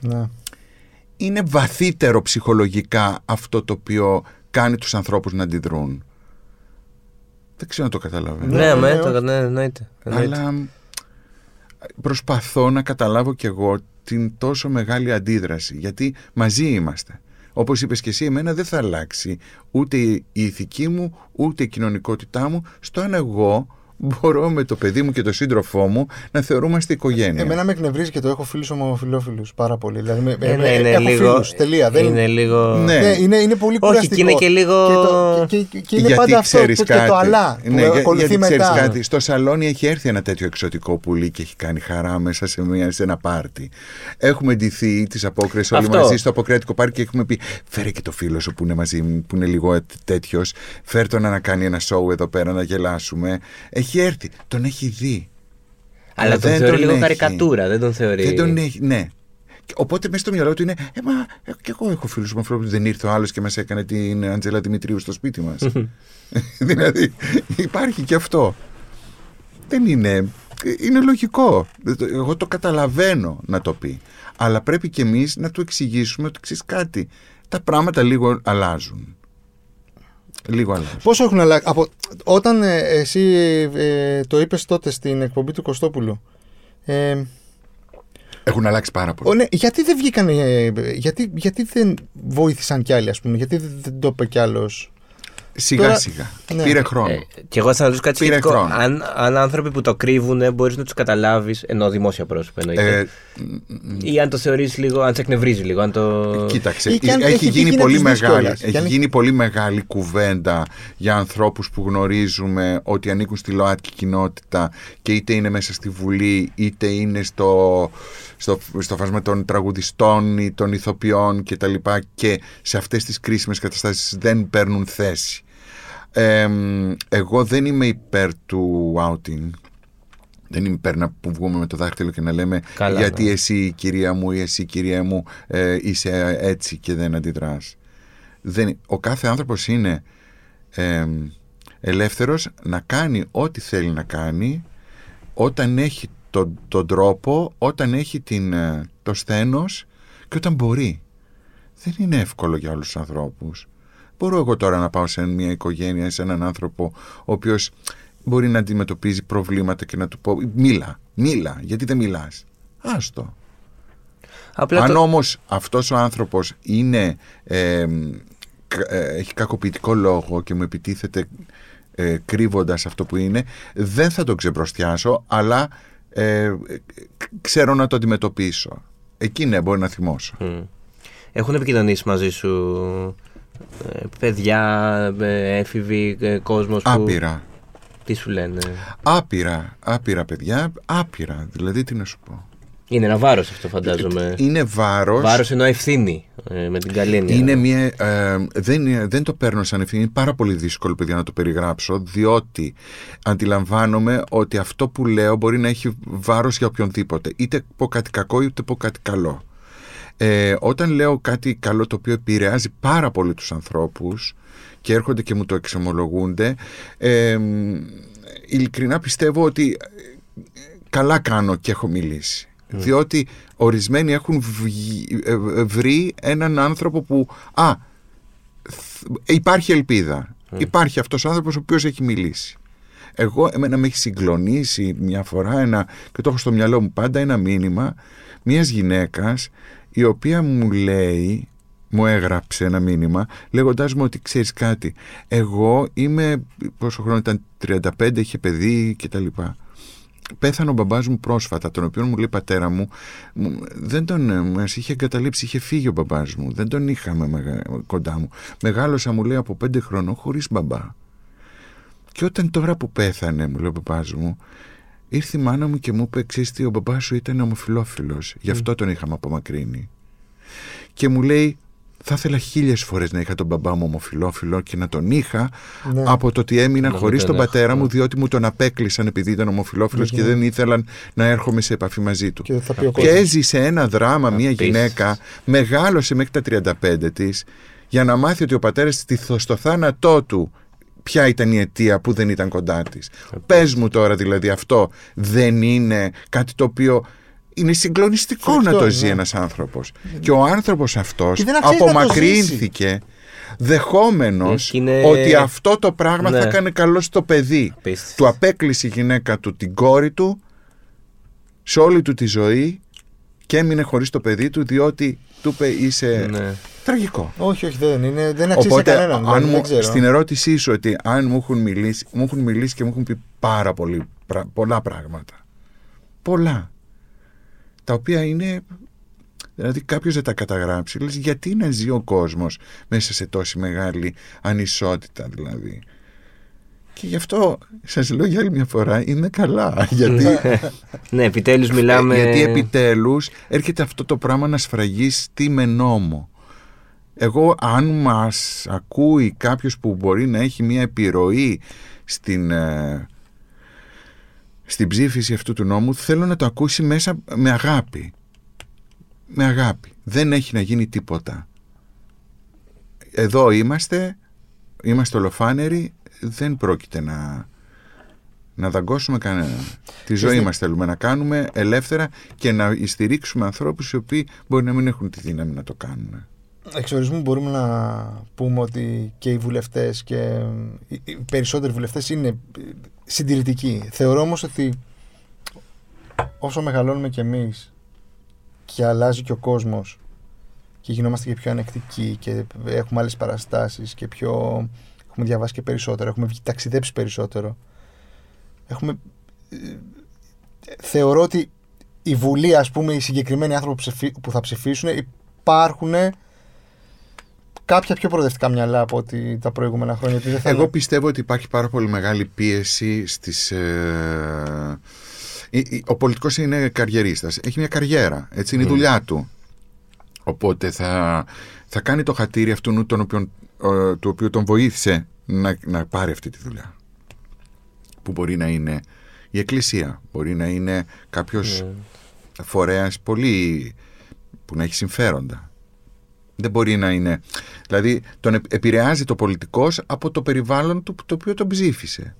Ναι. Είναι βαθύτερο ψυχολογικά αυτό το οποίο κάνει τους ανθρώπους να αντιδρούν; Δεν ξέρω να το καταλαβαίνω. Ναι, Ναι, με, ναι, το, όχι. ναι, εννοείται. εννοείται. Αλλά μ, προσπαθώ να καταλάβω κι εγώ την τόσο μεγάλη αντίδραση γιατί μαζί είμαστε. Όπως είπες και εσύ, εμένα δεν θα αλλάξει ούτε η ηθική μου, ούτε η κοινωνικότητά μου στο αν εγώ μπορώ με το παιδί μου και τον σύντροφό μου να θεωρούμαστε οικογένεια. Εμένα με εκνευρίζει και το έχω φίλους ομοφυλόφιλου πάρα πολύ. Δηλαδή, με, Ε, ε, ναι, ε, είναι έχω λίγο- φίλους, τελεία. Δεν, Είναι λίγο... Ναι. Ναι, είναι, είναι πολύ Όχι, κουραστικό. και είναι και λίγο- Και, το, και, και, και είναι γιατί πάντα αυτό ξέρεις το, και κάτι; το αλλά που Ναι, για- ακολουθεί γιατί μετά. ξέρεις κάτι; Στο σαλόνι έχει έρθει ένα τέτοιο εξωτικό πουλί και έχει κάνει χαρά μέσα σε, μια, σε ένα πάρτι. Έχουμε ντυθεί τις απόκριες όλοι Αυτό. μαζί στο αποκράτικο πάρτι και έχουμε πει: Φέρε και το φίλο σου που είναι μαζί μου, που είναι λίγο τέτοιος. Φέρ τον να κάνει ένα σοου εδώ πέρα να γελάσουμε. Έχει έρθει. Τον έχει δει. Αλλά τον δεν θεωρεί τον λίγο έχει. καρικατούρα, δεν τον θεωρεί. Δεν τον έχει, ναι. Και Οπότε μέσα στο μυαλό του είναι, Ε, μα ε, και εγώ έχω φίλους μου ανθρώπους. Δεν ήρθε ο άλλος και μας έκανε την Αντζέλα Δημητρίου στο σπίτι μας. δηλαδή υπάρχει και αυτό. Δεν είναι. Είναι λογικό. Εγώ το καταλαβαίνω να το πει. Αλλά πρέπει και εμείς να του εξηγήσουμε ότι ξέρεις κάτι. Τα πράγματα λίγο αλλάζουν. Λίγο αλλάζουν. Πόσο έχουν αλλάξει. Από, όταν ε, εσύ ε, το είπες τότε στην εκπομπή του Κωστόπουλου, ε, Έχουν αλλάξει πάρα πολύ. Ο, ναι, γιατί δεν βγήκαν, ε, γιατί, γιατί δεν βοήθησαν κι άλλοι, ας πούμε, γιατί δεν, δεν το είπε κι άλλος; Σιγά Τώρα- σιγά. ναι. Πήρε χρόνο. Ε, και εγώ θα ρωτήσω κάτι Πήρε σχετικό. χρόνο. Αν, αν άνθρωποι που το κρύβουν μπορείς να τους καταλάβεις, ενώ δημόσια πρόσωπα εννοείται. Ε, ή αν το θεωρείς λίγο, αν σε εκνευρίζει λίγο. Αν το... Κοίταξε, Ή και αν έχει, έχει γίνει τύχει να πολύ τις δεις μεγάλη, κιόλας. έχει Και αν- γίνει πολύ μεγάλη κουβέντα για ανθρώπους που γνωρίζουμε ότι ανήκουν στη ΛΟΑΤΚΙ κοινότητα και είτε είναι μέσα στη Βουλή είτε είναι στο, στο, στο φάσμα των τραγουδιστών ή των ηθοποιών και τα λοιπά και σε αυτές τις κρίσιμες καταστάσεις δεν παίρνουν θέση. Ε, εγώ δεν είμαι υπέρ του outing. Δεν είμαι υπέρ να που βγούμε με το δάχτυλο και να λέμε Καλά, γιατί ναι. εσύ κυρία μου ή εσύ κυρία μου ε, είσαι έτσι και δεν αντιδράς. Δεν, ο κάθε άνθρωπος είναι ε, ελεύθερος να κάνει ό,τι θέλει να κάνει όταν έχει τον, τον τρόπο, όταν έχει την, ε, το σθένος και όταν μπορεί. Δεν είναι εύκολο για όλους τους ανθρώπους. Μπορώ εγώ τώρα να πάω σε μια οικογένεια, σε έναν άνθρωπο ο οποίος μπορεί να αντιμετωπίζει προβλήματα και να του πω μίλα, μίλα, γιατί δεν μιλάς; Άστο. Απλά Αν το... όμως αυτός ο άνθρωπος είναι, ε, κα- ε, έχει κακοποιητικό λόγο και μου επιτίθεται ε, κρύβοντας αυτό που είναι, δεν θα τον ξεμπροστιάσω, αλλά ε, ξέρω να το αντιμετωπίσω. Εκεί ναι, μπορεί να θυμώσω. Μμ. Έχουν επικοινωνήσει μαζί σου ε, παιδιά, ε, έφηβοι, ε, κόσμος που... Άπειρα. Τι σου λένε; Άπειρα, άπειρα παιδιά, άπειρα. Δηλαδή τι να σου πω. Είναι ένα βάρος αυτό φαντάζομαι. Είναι βάρος. Βάρος εννοώ ευθύνη ε, με την καλή έννοια. Είναι μια, ε, δεν, είναι- δεν το παίρνω σαν ευθύνη. Είναι πάρα πολύ δύσκολο, παιδιά, να το περιγράψω, διότι αντιλαμβάνομαι ότι αυτό που λέω μπορεί να έχει βάρος για οποιονδήποτε. Είτε πω κάτι κακό, είτε πω κάτι καλό. Ε, όταν λέω κάτι καλό το οποίο επηρεάζει πάρα πολύ τους ανθρώπους και έρχονται και μου το εξομολογούνται, ε, ειλικρινά πιστεύω ότι ε, καλά κάνω και έχω μιλήσει. Διότι ορισμένοι έχουν βγει- ε, ε, βρει έναν άνθρωπο που «Α, θ- υπάρχει ελπίδα. Υπάρχει αυτός ο άνθρωπος ο οποίος έχει μιλήσει». Εγώ, εμένα με έχει συγκλονίσει μια φορά ένα, και το έχω στο μυαλό μου πάντα ένα μήνυμα μιας γυναίκας η οποία μου λέει, μου έγραψε ένα μήνυμα λέγοντάς μου ότι ξέρεις κάτι, εγώ είμαι, πόσο χρόνο ήταν, 35, είχε παιδί και τα λοιπά. Πέθανε ο μπαμπάς μου πρόσφατα, τον οποίο μου λέει πατέρα μου, μου- δεν τον ε, μας είχε εγκαταλείψει, είχε φύγει ο μπαμπάς μου, δεν τον είχαμε μεγα- κοντά μου. Μεγάλωσα μου λέει από πέντε χρονών χωρίς μπαμπά. Και όταν τώρα που πέθανε, μου λέει ο μπαμπάς μου, ήρθε η μάνα μου και μου είπε: Ξέρεις τι, ο μπαμπάς σου ήταν ομοφιλόφιλος. Γι' αυτό τον είχαμε απομακρύνει. Και μου λέει: Θα ήθελα χίλιες φορές να είχα τον μπαμπά μου ομοφιλόφιλο και να τον είχα Ναι. από το ότι έμεινα Να μην χωρίς τον τον έχω, πατέρα μου, ναι. διότι μου τον απέκλεισαν επειδή ήταν ομοφιλόφιλο και Ναι. δεν ήθελαν να έρχομαι σε επαφή μαζί του. Και θα πει ο Και κόσμος. έζησε ένα δράμα μια Απίστευτο. γυναίκα, μεγάλωσε μέχρι τα 35 της για να μάθει ότι ο πατέρας της στο θάνατό του ποια ήταν η αιτία που δεν ήταν κοντά της. Πες μου τώρα δηλαδή αυτό δεν είναι κάτι το οποίο είναι συγκλονιστικό Φρικτό, να το ναι. ζει ένας άνθρωπος. Και ο άνθρωπος αυτός Και δεν αξίζει να το απομακρύνθηκε δεχόμενος Και είναι- ότι αυτό το πράγμα Ναι. θα έκανε καλό στο παιδί. Απίστευτο. Του απέκλεισε η γυναίκα του την κόρη του σε όλη του τη ζωή και έμεινε χωρίς το παιδί του διότι του είπε είσαι Ναι. τραγικό. Όχι, όχι, δεν, είναι, δεν αξίζει Οπότε κανέναν. αν δεν, μου, δεν ξέρω. στην ερώτησή σου ότι αν μου έχουν μιλήσει, μου έχουν μιλήσει και μου έχουν πει πάρα πολύ, πρα- πολλά πράγματα. Πολλά. Τα οποία είναι Δηλαδή κάποιος δεν τα καταγράψει. Λες γιατί να ζει ο κόσμος μέσα σε τόση μεγάλη ανισότητα δηλαδή. Και γι' αυτό σας λέω για άλλη μια φορά είναι καλά. γιατί, ναι, επιτέλους μιλάμε. ε, γιατί επιτέλους έρχεται αυτό το πράγμα να σφραγίσει με νόμο. Εγώ αν μας ακούει κάποιος που μπορεί να έχει μια επιρροή στην, ε, στην ψήφιση αυτού του νόμου θέλω να το ακούσει μέσα με αγάπη. Με αγάπη. Δεν έχει να γίνει τίποτα. Εδώ είμαστε, είμαστε ολοφάνεροι, δεν πρόκειται να, να δαγκώσουμε κανέναν. Τη ζωή στη- μας θέλουμε να κάνουμε ελεύθερα και να στηρίξουμε ανθρώπους οι οποίοι μπορεί να μην έχουν τη δύναμη να το κάνουν. Εξορισμού μπορούμε να πούμε ότι και οι βουλευτές και οι οι περισσότεροι βουλευτές είναι συντηρητικοί. Θεωρώ όμως ότι όσο μεγαλώνουμε κι εμείς και αλλάζει και ο κόσμος και γινόμαστε και πιο ανεκτικοί και έχουμε άλλες παραστάσεις και πιο... έχουμε διαβάσει και περισσότερο, έχουμε βγει- ταξιδέψει περισσότερο. Έχουμε... ε, Θεωρώ ότι η Βουλή, ας πούμε, οι συγκεκριμένοι άνθρωποι που, ψηφί- που θα ψηφίσουν υπάρχουν κάποια πιο προοδευτικά μυαλά από ότι τα προηγούμενα χρόνια. ότι δεν θα Εγώ πιστεύω ότι υπάρχει πάρα πολύ μεγάλη πίεση στις... Ε, η- η- ο πολιτικός είναι καριερίστας. Έχει μια καριέρα. Έτσι είναι η δουλειά του. Οπότε θα, θα κάνει το χατήρι αυτού τον οποίον, ε, του οποίου τον βοήθησε να, να πάρει αυτή τη δουλειά. Που μπορεί να είναι η εκκλησία. Μπορεί να είναι κάποιος φορέας πολύ που να έχει συμφέροντα. Δεν μπορεί να είναι. Δηλαδή, τον επ- επηρεάζει το πολιτικός από το περιβάλλον του το οποίο τον ψήφισε.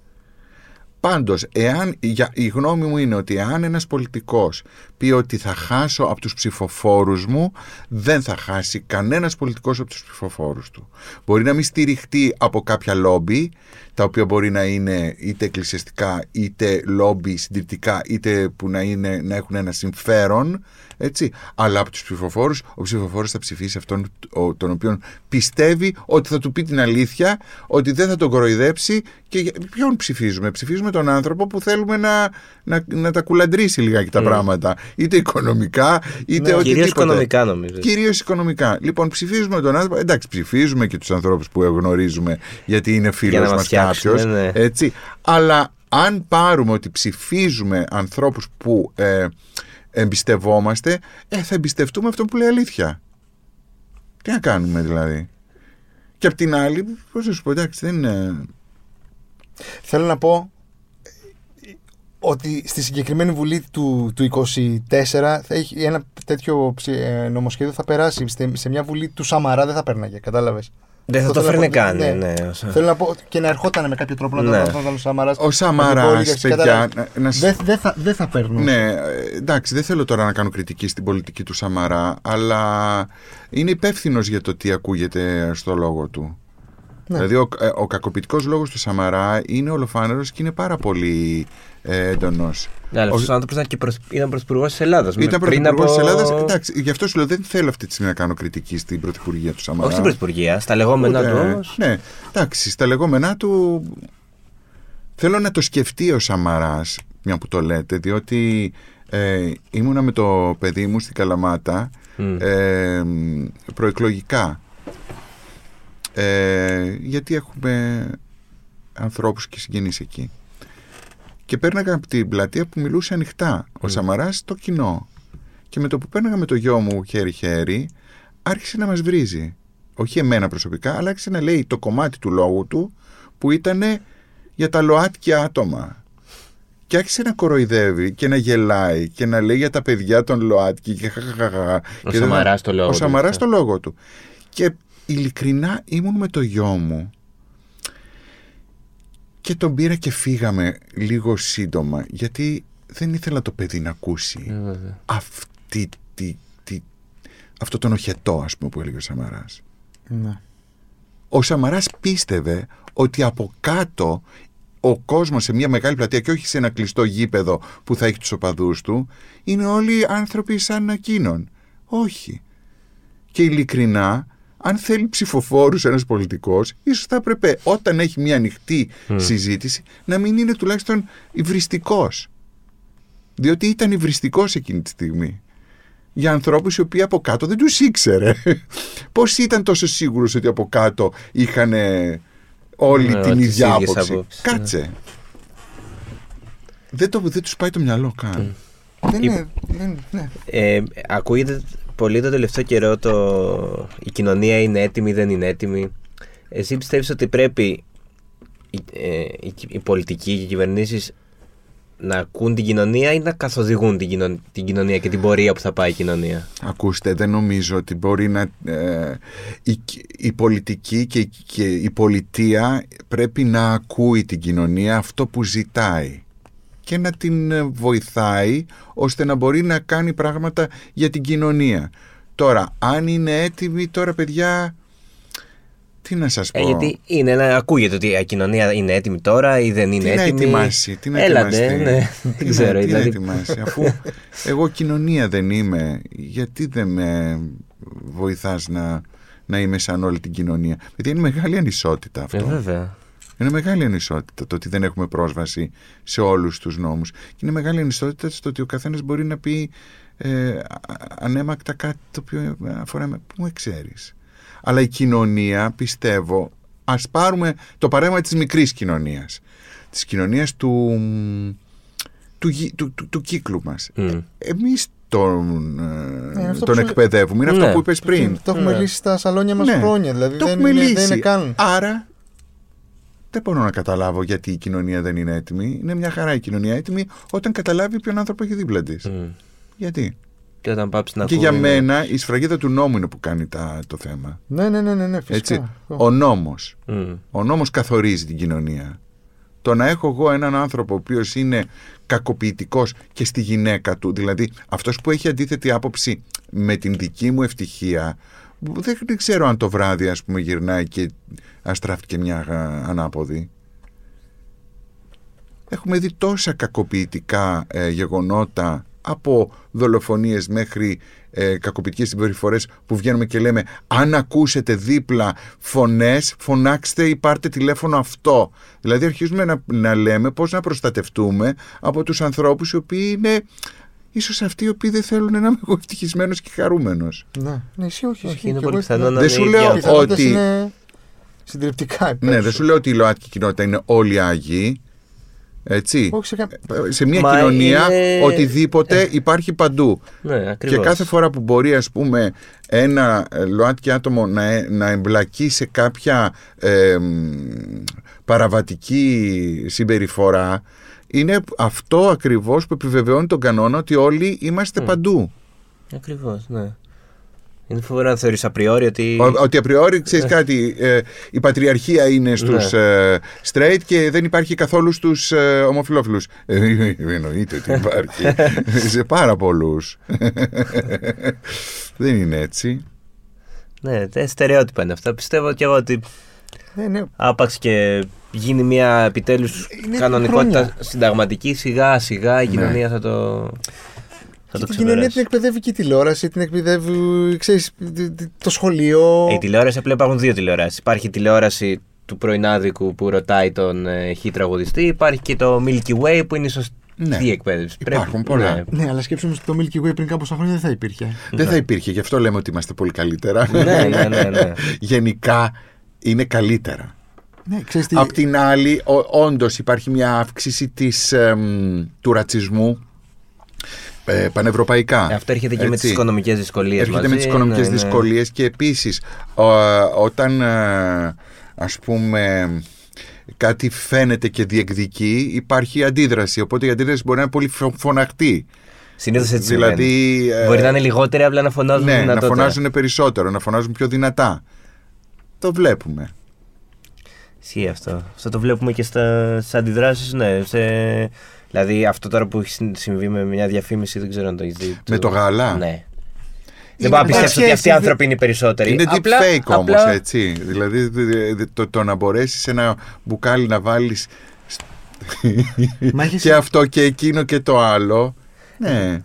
Πάντως, εάν, για, η γνώμη μου είναι ότι εάν ένας πολιτικός πει ότι θα χάσω από τους ψηφοφόρους μου, δεν θα χάσει κανένας πολιτικός από τους ψηφοφόρους του. Μπορεί να μην στηριχτεί από κάποια λόμπι, τα οποία μπορεί να είναι είτε εκκλησιαστικά, είτε λόμπι συντηρητικά, είτε που να, είναι, να έχουν ένα συμφέρον, έτσι. Αλλά από τους ψηφοφόρους, ο ψηφοφόρος θα ψηφίσει αυτόν ο- τον οποίον πιστεύει ότι θα του πει την αλήθεια, ότι δεν θα τον κοροϊδέψει και για- ποιον ψηφίζουμε; Ψηφίζουμε τον άνθρωπο που θέλουμε να, να, να τα κουλαντρήσει λιγάκι τα πράγματα. Είτε οικονομικά, είτε Ναι. Κυρίως οτιδήποτε. οικονομικά νομίζω. Κυρίως οικονομικά. Λοιπόν, ψηφίζουμε τον άνθρωπο. Εντάξει, ψηφίζουμε και τους ανθρώπους που γνωρίζουμε γιατί είναι Για φίλος να μας μας φτιάξουν, κάποιος. ναι. Έτσι. Αλλά αν πάρουμε ότι ψηφίζουμε ανθρώπους που ε, εμπιστευόμαστε, ε, θα εμπιστευτούμε αυτό που λέει αλήθεια. Τι να κάνουμε δηλαδή; Και απ' την άλλη, πώς να σου πω, εντάξει, δεν είναι. Θέλω να πω ε, ότι στη συγκεκριμένη Βουλή του, του 24 θα έχει ένα τέτοιο ψη- ε, νομοσχέδιο θα περάσει. Σε, σε μια Βουλή του Σαμαρά δεν θα πέρναγε, κατάλαβες. Δεν θα Αυτό το θέλω να φέρνε πω, καν. ναι. Ναι, όσο- Θέλω να πω ότι και να ερχόταν με κάποιο τρόπο να το Ναι. να το ο Σαμαράς. Ο Σαμαράς, Αντιπολίτευση, παιδιά, κατάλαβες. να- να σ- Δεν δεν θα, δεν θα παίρνουν. Ναι, ε, εντάξει, δεν θέλω τώρα να κάνω κριτική στην πολιτική του Σαμαρά, αλλά είναι υπεύθυνος για το τι ακούγεται στο λόγο του. Ναι. Δηλαδή, ο, ε, ο κακοποιητικός λόγος του Σαμαρά είναι ολοφάνερος και είναι πάρα πολύ ε, έντονος. Ναι, αλλά Ο- αυτός ο άνθρωπος ήταν, και προς... ήταν πρωθυπουργός της Ελλάδας. Ήταν πρωθυπουργός της Ελλάδας. Εντάξει, γι' αυτό σου λέω δεν θέλω αυτή τη στιγμή να κάνω κριτική στην πρωθυπουργία του Σαμαρά. Όχι στην πρωθυπουργία, στα λεγόμενά Ούτε- του όμως. Ναι, εντάξει, στα λεγόμενά του θέλω να το σκεφτεί ο Σαμαράς, μια που το λέτε, διότι ε, ήμουνα με το παιδί μου στην Καλαμάτα ε, προεκλογικά. Ε, γιατί έχουμε ανθρώπους και συγγενείς εκεί. Και πέρναγα από την πλατεία που μιλούσε ανοιχτά ο Σαμαράς στο κοινό. Και με το που πέρναγα με το γιο μου χέρι-χέρι, άρχισε να μας βρίζει. Όχι εμένα προσωπικά, αλλά άρχισε να λέει το κομμάτι του λόγου του που ήταν για τα ΛΟΑΤΚΙ άτομα. Και άρχισε να κοροϊδεύει και να γελάει και να λέει για τα παιδιά των ΛΟΑΤΚΙ και χαχαχαχα. Ο Και δεν- Σαμαράς το λόγο Ο του. Σαμαράς το λόγο του. Και ειλικρινά ήμουν με το γιο μου και τον πήρα και φύγαμε λίγο σύντομα γιατί δεν ήθελα το παιδί να ακούσει Ε, αυτή τη, τη- αυτό τον οχετό ας πούμε που έλεγε ο Σαμαράς. Ναι. Ο Σαμαράς πίστευε ότι από κάτω ο κόσμος σε μια μεγάλη πλατεία και όχι σε ένα κλειστό γήπεδο που θα έχει τους οπαδούς του είναι όλοι άνθρωποι σαν εκείνον. Όχι. Και ειλικρινά αν θέλει ψηφοφόρους ένας πολιτικός ίσως θα έπρεπε όταν έχει μια ανοιχτή συζήτηση να μην είναι τουλάχιστον υβριστικός. Διότι ήταν υβριστικός εκείνη τη στιγμή για ανθρώπους οι οποίοι από κάτω δεν τους ήξερε. Πώς ήταν τόσο σίγουρος ότι από κάτω είχαν όλη Ναι, την τις ίδια ίδιες άποψη. απόψεις, ναι. Κάτσε. Δεν, το, δεν τους πάει το μυαλό καν. Δεν είναι. δεν- ναι. Ε, ακούγεται πολύ το τελευταίο καιρό το η κοινωνία είναι έτοιμη, δεν είναι έτοιμη. Εσύ πιστεύεις ότι πρέπει οι, ε, οι, οι πολιτικοί και οι κυβερνήσεις να ακούν την κοινωνία ή να καθοδηγούν την, κοινο- την κοινωνία και την πορεία που θα πάει η κοινωνία; Ακούστε, δεν νομίζω ότι μπορεί να... ε, η, η πολιτική και, η- και η πολιτεία πρέπει να ακούει την κοινωνία αυτό που ζητάει και να την ε, βοηθάει ώστε να μπορεί να κάνει πράγματα για την κοινωνία. Τώρα, αν είναι έτοιμοι, τώρα παιδιά, Τι να σας πω; Ε, γιατί είναι, ένα- ακούγεται ότι η κοινωνία είναι έτοιμη τώρα ή δεν είναι τι να έτοιμη. ετοιμάσει, τι να Έλατε, ετοιμαστεί. ναι. Τι δεν να- ξέρω. Τι να δηλαδή, ετοιμάσει, αφού εγώ κοινωνία δεν είμαι, γιατί δεν με βοηθάς να, να είμαι σαν όλη την κοινωνία; Γιατί είναι μεγάλη ανισότητα αυτό. ε, βέβαια. Είναι μεγάλη ανισότητα το ότι δεν έχουμε πρόσβαση σε όλους τους νόμους. Και είναι μεγάλη ανισότητα στο ότι ο καθένας μπορεί να πει ε, α- ανέμακτα κάτι το οποίο αφορά με... Πού με ξέρεις. Αλλά η κοινωνία, πιστεύω, ας πάρουμε το παράδειγμα της μικρής κοινωνίας. Της κοινωνίας του, του, γη- του, του, του κύκλου μας. Μμ. Εμείς τον, ε, Ναι, αυτό τον που σου- εκπαιδεύουμε. Είναι αυτό Ναι. που είπες πριν. Το έχουμε Ναι. λύσει στα σαλόνια μας Ναι. χρόνια. Δηλαδή Το δεν, έχουμε είναι, λύσει. δεν είναι καν. Άρα δεν μπορώ να καταλάβω γιατί η κοινωνία δεν είναι έτοιμη. Είναι μια χαρά η κοινωνία έτοιμη όταν καταλάβει ποιον άνθρωπο έχει δίπλα της. Μμ. Γιατί; Και όταν πάψει να και ακούει, για είναι- μένα η σφραγίδα του νόμου είναι που κάνει τα, το θέμα. Ναι, ναι, ναι, ναι, ναι φυσικά. Έτσι. Ο νόμος. Μμ. Ο νόμος καθορίζει την κοινωνία. Το να έχω εγώ έναν άνθρωπο ο οποίος είναι κακοποιητικός και στη γυναίκα του, δηλαδή αυτός που έχει αντίθετη άποψη με την δική μου ευτυχία, δεν, δεν ξέρω αν το βράδυ ας πούμε γυρνάει και αστράφτηκε μια α, ανάποδη. Έχουμε δει τόσα κακοποιητικά ε, γεγονότα από δολοφονίες μέχρι ε, κακοποιητικές συμπεριφορές που βγαίνουμε και λέμε αν ακούσετε δίπλα φωνές φωνάξτε ή πάρτε τηλέφωνο αυτό δηλαδή αρχίζουμε να, να λέμε πώς να προστατευτούμε από τους ανθρώπους οι οποίοι είναι ίσως αυτοί οι οποίοι δεν θέλουν να είμαι εγώ ευτυχισμένος και χαρούμενος Ναι, ναι, ισχύει, όχι. Όχι, ισχύει. είναι Και πολύ εγώ πιθανό ήθελα- να Δεν είναι σου η λέω ίδια Οι πιθανότητες ότι- είναι συντριπτικά υπέρ ναι δεν σου. σου λέω ότι η ΛΟΑΤΚΙ κοινότητα είναι όλοι Άγιοι έτσι Όχι σε κα- σε μια Μα κοινωνία είναι- οτιδήποτε υπάρχει παντού Ναι, ακριβώς. Και κάθε φορά που μπορεί ας πούμε ένα ε, ΛΟΑΤΚΙ άτομο να, ε- να εμπλακεί σε κάποια ε, μ, παραβατική συμπεριφορά είναι αυτό ακριβώς που επιβεβαιώνει τον κανόνα ότι όλοι είμαστε Μμ. παντού. Ακριβώς, ναι. Είναι φοβερό να θεωρείς απριόρι ότι... Ο- ότι απριόρι ξέρεις κάτι, ε, η πατριαρχία είναι στους ε, straight και δεν υπάρχει καθόλου στους ε, ομοφιλόφιλους. Ε, εννοείται ότι υπάρχει σε πάρα πολλούς. δεν είναι έτσι. Ναι, τε- στερεότυπα είναι αυτά. Πιστεύω και εγώ ότι Ναι, ναι. άπαξ και γίνει μια επιτέλους Είναι κανονικότητα χρόνια. συνταγματική, σιγά σιγά η Ναι. κοινωνία θα το, θα Και το την κοινωνία την ξεπεράσει. εκπαιδεύει και η τηλεόραση, την εκπαιδεύει ξέρεις, τ- τ- το σχολείο. Ε, Η τηλεόραση απλά υπάρχουν δύο τηλεοράσεις. Υπάρχει η τηλεόραση του πρωινάδικου που ρωτάει τον ε, χι τραγουδιστή. Υπάρχει και το Milky Way που είναι η σωστή Ναι. εκπαίδευση. Υπάρχουν πολλά. Ναι. Ναι, αλλά σκέψουμε ότι το Milky Way πριν κάμποσα χρόνια δεν θα υπήρχε. Δεν θα υπήρχε, γι' αυτό λέμε ότι είμαστε πολύ καλύτερα. ναι, ναι, ναι, ναι. Γενικά είναι καλύτερα. Ναι, ξέρεις τι. Απ' την άλλη, ο, όντως υπάρχει μια αύξηση της, εμ, του ρατσισμού ε, πανευρωπαϊκά. Ε, Αυτό έρχεται και με Έτσι. τι οικονομικές δυσκολίες. Έρχεται με τις οικονομικές δυσκολίες και επίσης ο- όταν ε, ας πούμε κάτι φαίνεται και διεκδικεί υπάρχει αντίδραση οπότε η αντίδραση μπορεί να είναι πολύ φω- φωναχτή Συνήθως έτσι δηλαδή συμβαίνει. ε, Μπορεί να είναι λιγότεροι, απλά να φωνάζουν ναι, να δυνατότερα. φωνάζουν περισσότερο να φωνάζουν πιο δυνατά το βλέπουμε Ισχύει αυτό. Αυτό το βλέπουμε και στα, στις αντιδράσεις, ναι. Σε... Δηλαδή αυτό τώρα που έχει συν- συμβεί με μια διαφήμιση, δεν ξέρω αν το έχεις δει. Με το γάλα; Ναι. Δεν πάω να υπάρχει πιστέψω ότι αυτοί οι σχέση, άνθρωποι είναι οι περισσότεροι. Είναι deep Απλά- fake όμως απλά- έτσι Δηλαδή δε- δε- το, το να μπορέσεις ένα μπουκάλι να βάλεις Μα είχε, Ε, και αυτό και εκείνο και το άλλο ναι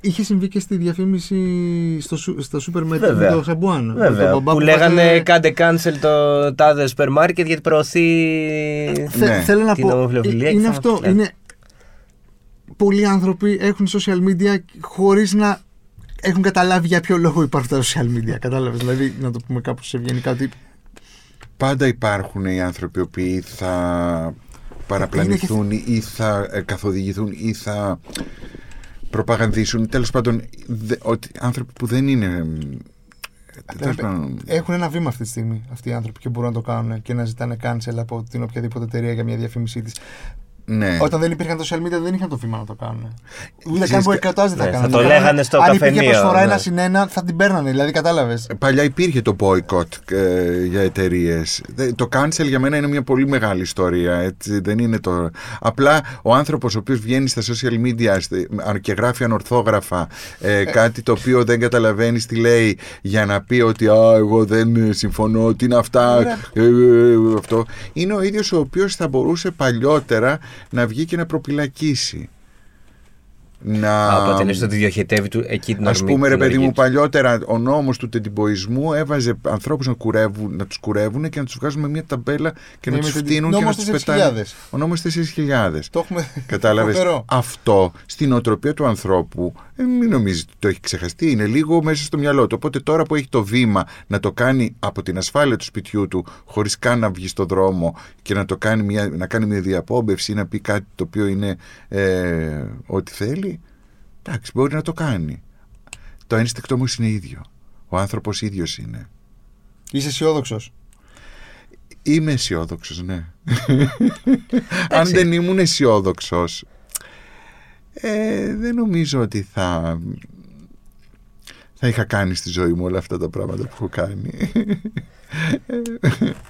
είχε συμβεί και στη διαφήμιση στο, σου- στο σούπερ με με Βέβαια. το Σαμπουάν. Με Βέβαια, τον μπαμπά που που λέγανε βάζε- κάντε cancel το τάδε σούπερ μάρκετ γιατί προωθεί Θε- Ναι. Θέλω να την πω. ομοφιλοφιλία ε, και Είναι θα- αυτό. ναι. Είναι. Πολλοί άνθρωποι έχουν social media χωρίς να έχουν καταλάβει για ποιο λόγο υπάρχουν τα social media. Κατάλαβες; Δηλαδή, να το πούμε κάπως ευγενικά ότι. Πάντα υπάρχουν οι άνθρωποι οι οποίοι θα παραπλανηθούν ή θα ε, καθοδηγηθούν ή θα προπαγανδίσουν. Τέλος πάντων, δε- ότι άνθρωποι που δεν είναι... ε, τέλος πάντων, Έχουν ένα βήμα αυτή τη στιγμή αυτοί οι άνθρωποι και μπορούν να το κάνουν και να ζητάνε cancel από την οποιαδήποτε εταιρεία για μια διαφήμισή της. Ναι. Όταν δεν υπήρχαν social media δεν είχαν το βήμα να το κάνουν. Ούτε Ξέρεις καν κα- μποϊκοτάζ δεν θα Ναι, κάνανε. θα το Θα κάνανε- λέγανε στο Αν υπήρχε καφενείο, προσφορά ναι. ένα συν ένα θα την παίρνανε. Δηλαδή κατάλαβες. Παλιά υπήρχε το boycott ε, για εταιρείες. Το cancel για μένα είναι μια πολύ μεγάλη ιστορία. Έτσι, δεν είναι το... Απλά ο άνθρωπος ο οποίος βγαίνει στα social media στε- και γράφει ανορθόγραφα ε, κάτι το οποίο δεν καταλαβαίνεις τι λέει για να πει ότι Α, εγώ δεν ε, συμφωνώ, τι είναι αυτά. ε, ε, ε, αυτό. Είναι ο ίδιος ο οποίος θα μπορούσε παλιότερα να βγει και να προπυλακίσει. Να... Α, Οπότε λες ότι διοχετεύει του, εκεί την Α ορμή- πούμε, ρε την παιδί οργή μου, του. παλιότερα ο νόμος του τεντυμποϊσμού έβαζε ανθρώπους να, κουρεύουν, να τους κουρεύουν και να τους βγάζουν με μια ταμπέλα και να Ναι, τους με την- φτύνουν και να νόμος τους 4.000. πετάνε. Ο νόμος 4.000. Το έχουμε. Κατάλαβες; φοβερό. Αυτό στην οτροπία του ανθρώπου ε, μην νομίζεις ότι το έχει ξεχαστεί. Είναι λίγο μέσα στο μυαλό του. Οπότε τώρα που έχει το βήμα να το κάνει από την ασφάλεια του σπιτιού του, χωρίς καν να βγει στον δρόμο και να, το κάνει μια, να κάνει μια διαπόμπευση ή να πει κάτι το οποίο είναι ε, ό,τι θέλει. Εντάξει, μπορεί να το κάνει. Το ένστικτο όμω είναι ίδιο. Ο άνθρωπος ίδιος είναι. Είσαι αισιόδοξος; Είμαι αισιόδοξος, ναι. Αν δεν ήμουν αισιόδοξος, ε, δεν νομίζω ότι θα, θα είχα κάνει στη ζωή μου όλα αυτά τα πράγματα που έχω κάνει.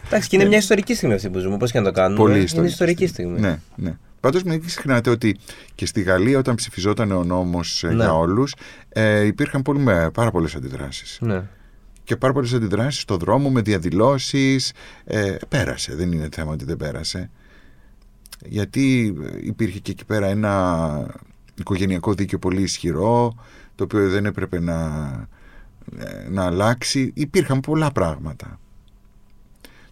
Εντάξει, και είναι μια ιστορική στιγμή αυτή που ζούμε. Όπω και να το κάνουμε. Πολύ Είναι ιστορική, ιστορική στιγμή. Ναι, ναι. Πάντως μην ξεχνάτε ότι και στη Γαλλία όταν ψηφιζόταν ο νόμος ε, Ναι. για όλους ε, υπήρχαν πολύ, με, πάρα πολλές αντιδράσεις. Ναι. Και πάρα πολλές αντιδράσεις στο δρόμο με διαδηλώσεις. Ε, πέρασε, δεν είναι θέμα ότι δεν πέρασε. Γιατί ε, υπήρχε και εκεί πέρα ένα οικογενειακό δίκαιο πολύ ισχυρό το οποίο δεν έπρεπε να, ε, να αλλάξει. Υπήρχαν πολλά πράγματα.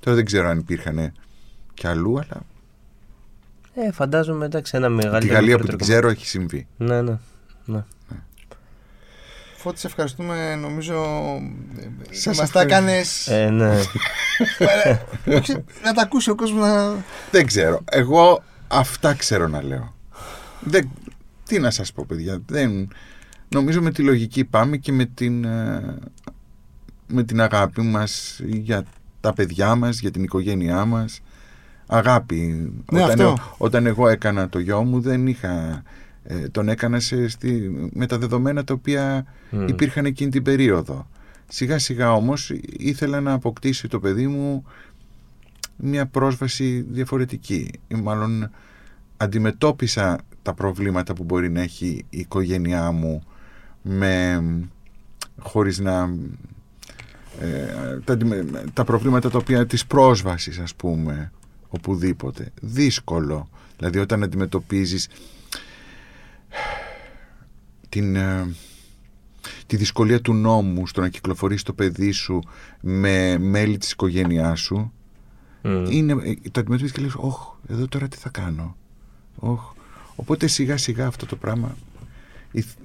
Τώρα δεν ξέρω αν υπήρχαν κι αλλού, αλλά Ε, φαντάζομαι εντάξει ένα μεγάλο. τη Γαλλία που την ξέρω έχει συμβεί. Ναι, ναι. ναι. Φώτη, σε ευχαριστούμε. Νομίζω. Σας Μας τα ευχαριστώ. έκανες. Ε, ναι. να τα ακούσει ο κόσμος να. Δεν ξέρω. Εγώ αυτά ξέρω να λέω. Δεν, τι να σας πω παιδιά. Δεν, νομίζω με τη λογική πάμε και με την, ε, με την αγάπη μας για τα παιδιά μας, για την οικογένειά μας. Αγάπη. Ναι, όταν, αυτό. όταν εγώ έκανα το γιο μου δεν είχα... ε, τον έκανα σε, στη, με τα δεδομένα τα οποία Μμ. υπήρχαν εκείνη την περίοδο. Σιγά σιγά όμως ήθελα να αποκτήσει το παιδί μου μια πρόσβαση διαφορετική. Ή μάλλον αντιμετώπισα τα προβλήματα που μπορεί να έχει η οικογένειά μου με, χωρίς να... ε, τα, αντιμε- τα προβλήματα τα οποία της πρόσβασης ας πούμε οπουδήποτε δύσκολο δηλαδή όταν αντιμετωπίζεις την, ε, τη δυσκολία του νόμου στο να κυκλοφορήσει το παιδί σου με μέλη της οικογένειάς σου Μμ. είναι, ε, το αντιμετωπίζεις και λες όχ, εδώ τώρα τι θα κάνω όχ. οπότε σιγά σιγά αυτό το πράγμα ηθ-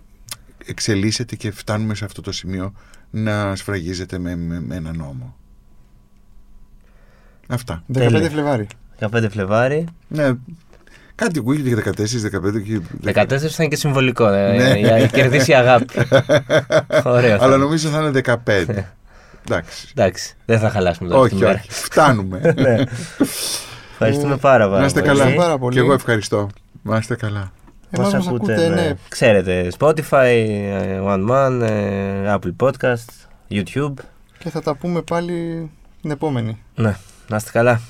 εξελίσσεται και φτάνουμε σε αυτό το σημείο να σφραγίζεται με, με, με ένα νόμο αυτά 15 Τέλεια. Φλεβάρι. 15 Φλεβάρι. ναι, κάτι ακούγεται για 14, 15 και 14 θα είναι και συμβολικό. ε, Ναι. Για να κερδίσει η αγάπη. Ωραίο. θα αλλά είναι. νομίζω θα είναι 15 εντάξει Εντάξει, δεν θα χαλάσουμε τώρα όχι, τη μέρα. όχι, φτάνουμε Ναι. Ευχαριστούμε πάρα, πάρα να είστε πολύ. καλά Πάρα πολύ. και εγώ ευχαριστώ να είστε καλά Εμάς μας ακούτε, ναι. Ξέρετε, Spotify, ε, One Man, ε, Apple Podcast, YouTube. Και θα τα πούμε πάλι την επόμενη. Ναι, να είστε καλά.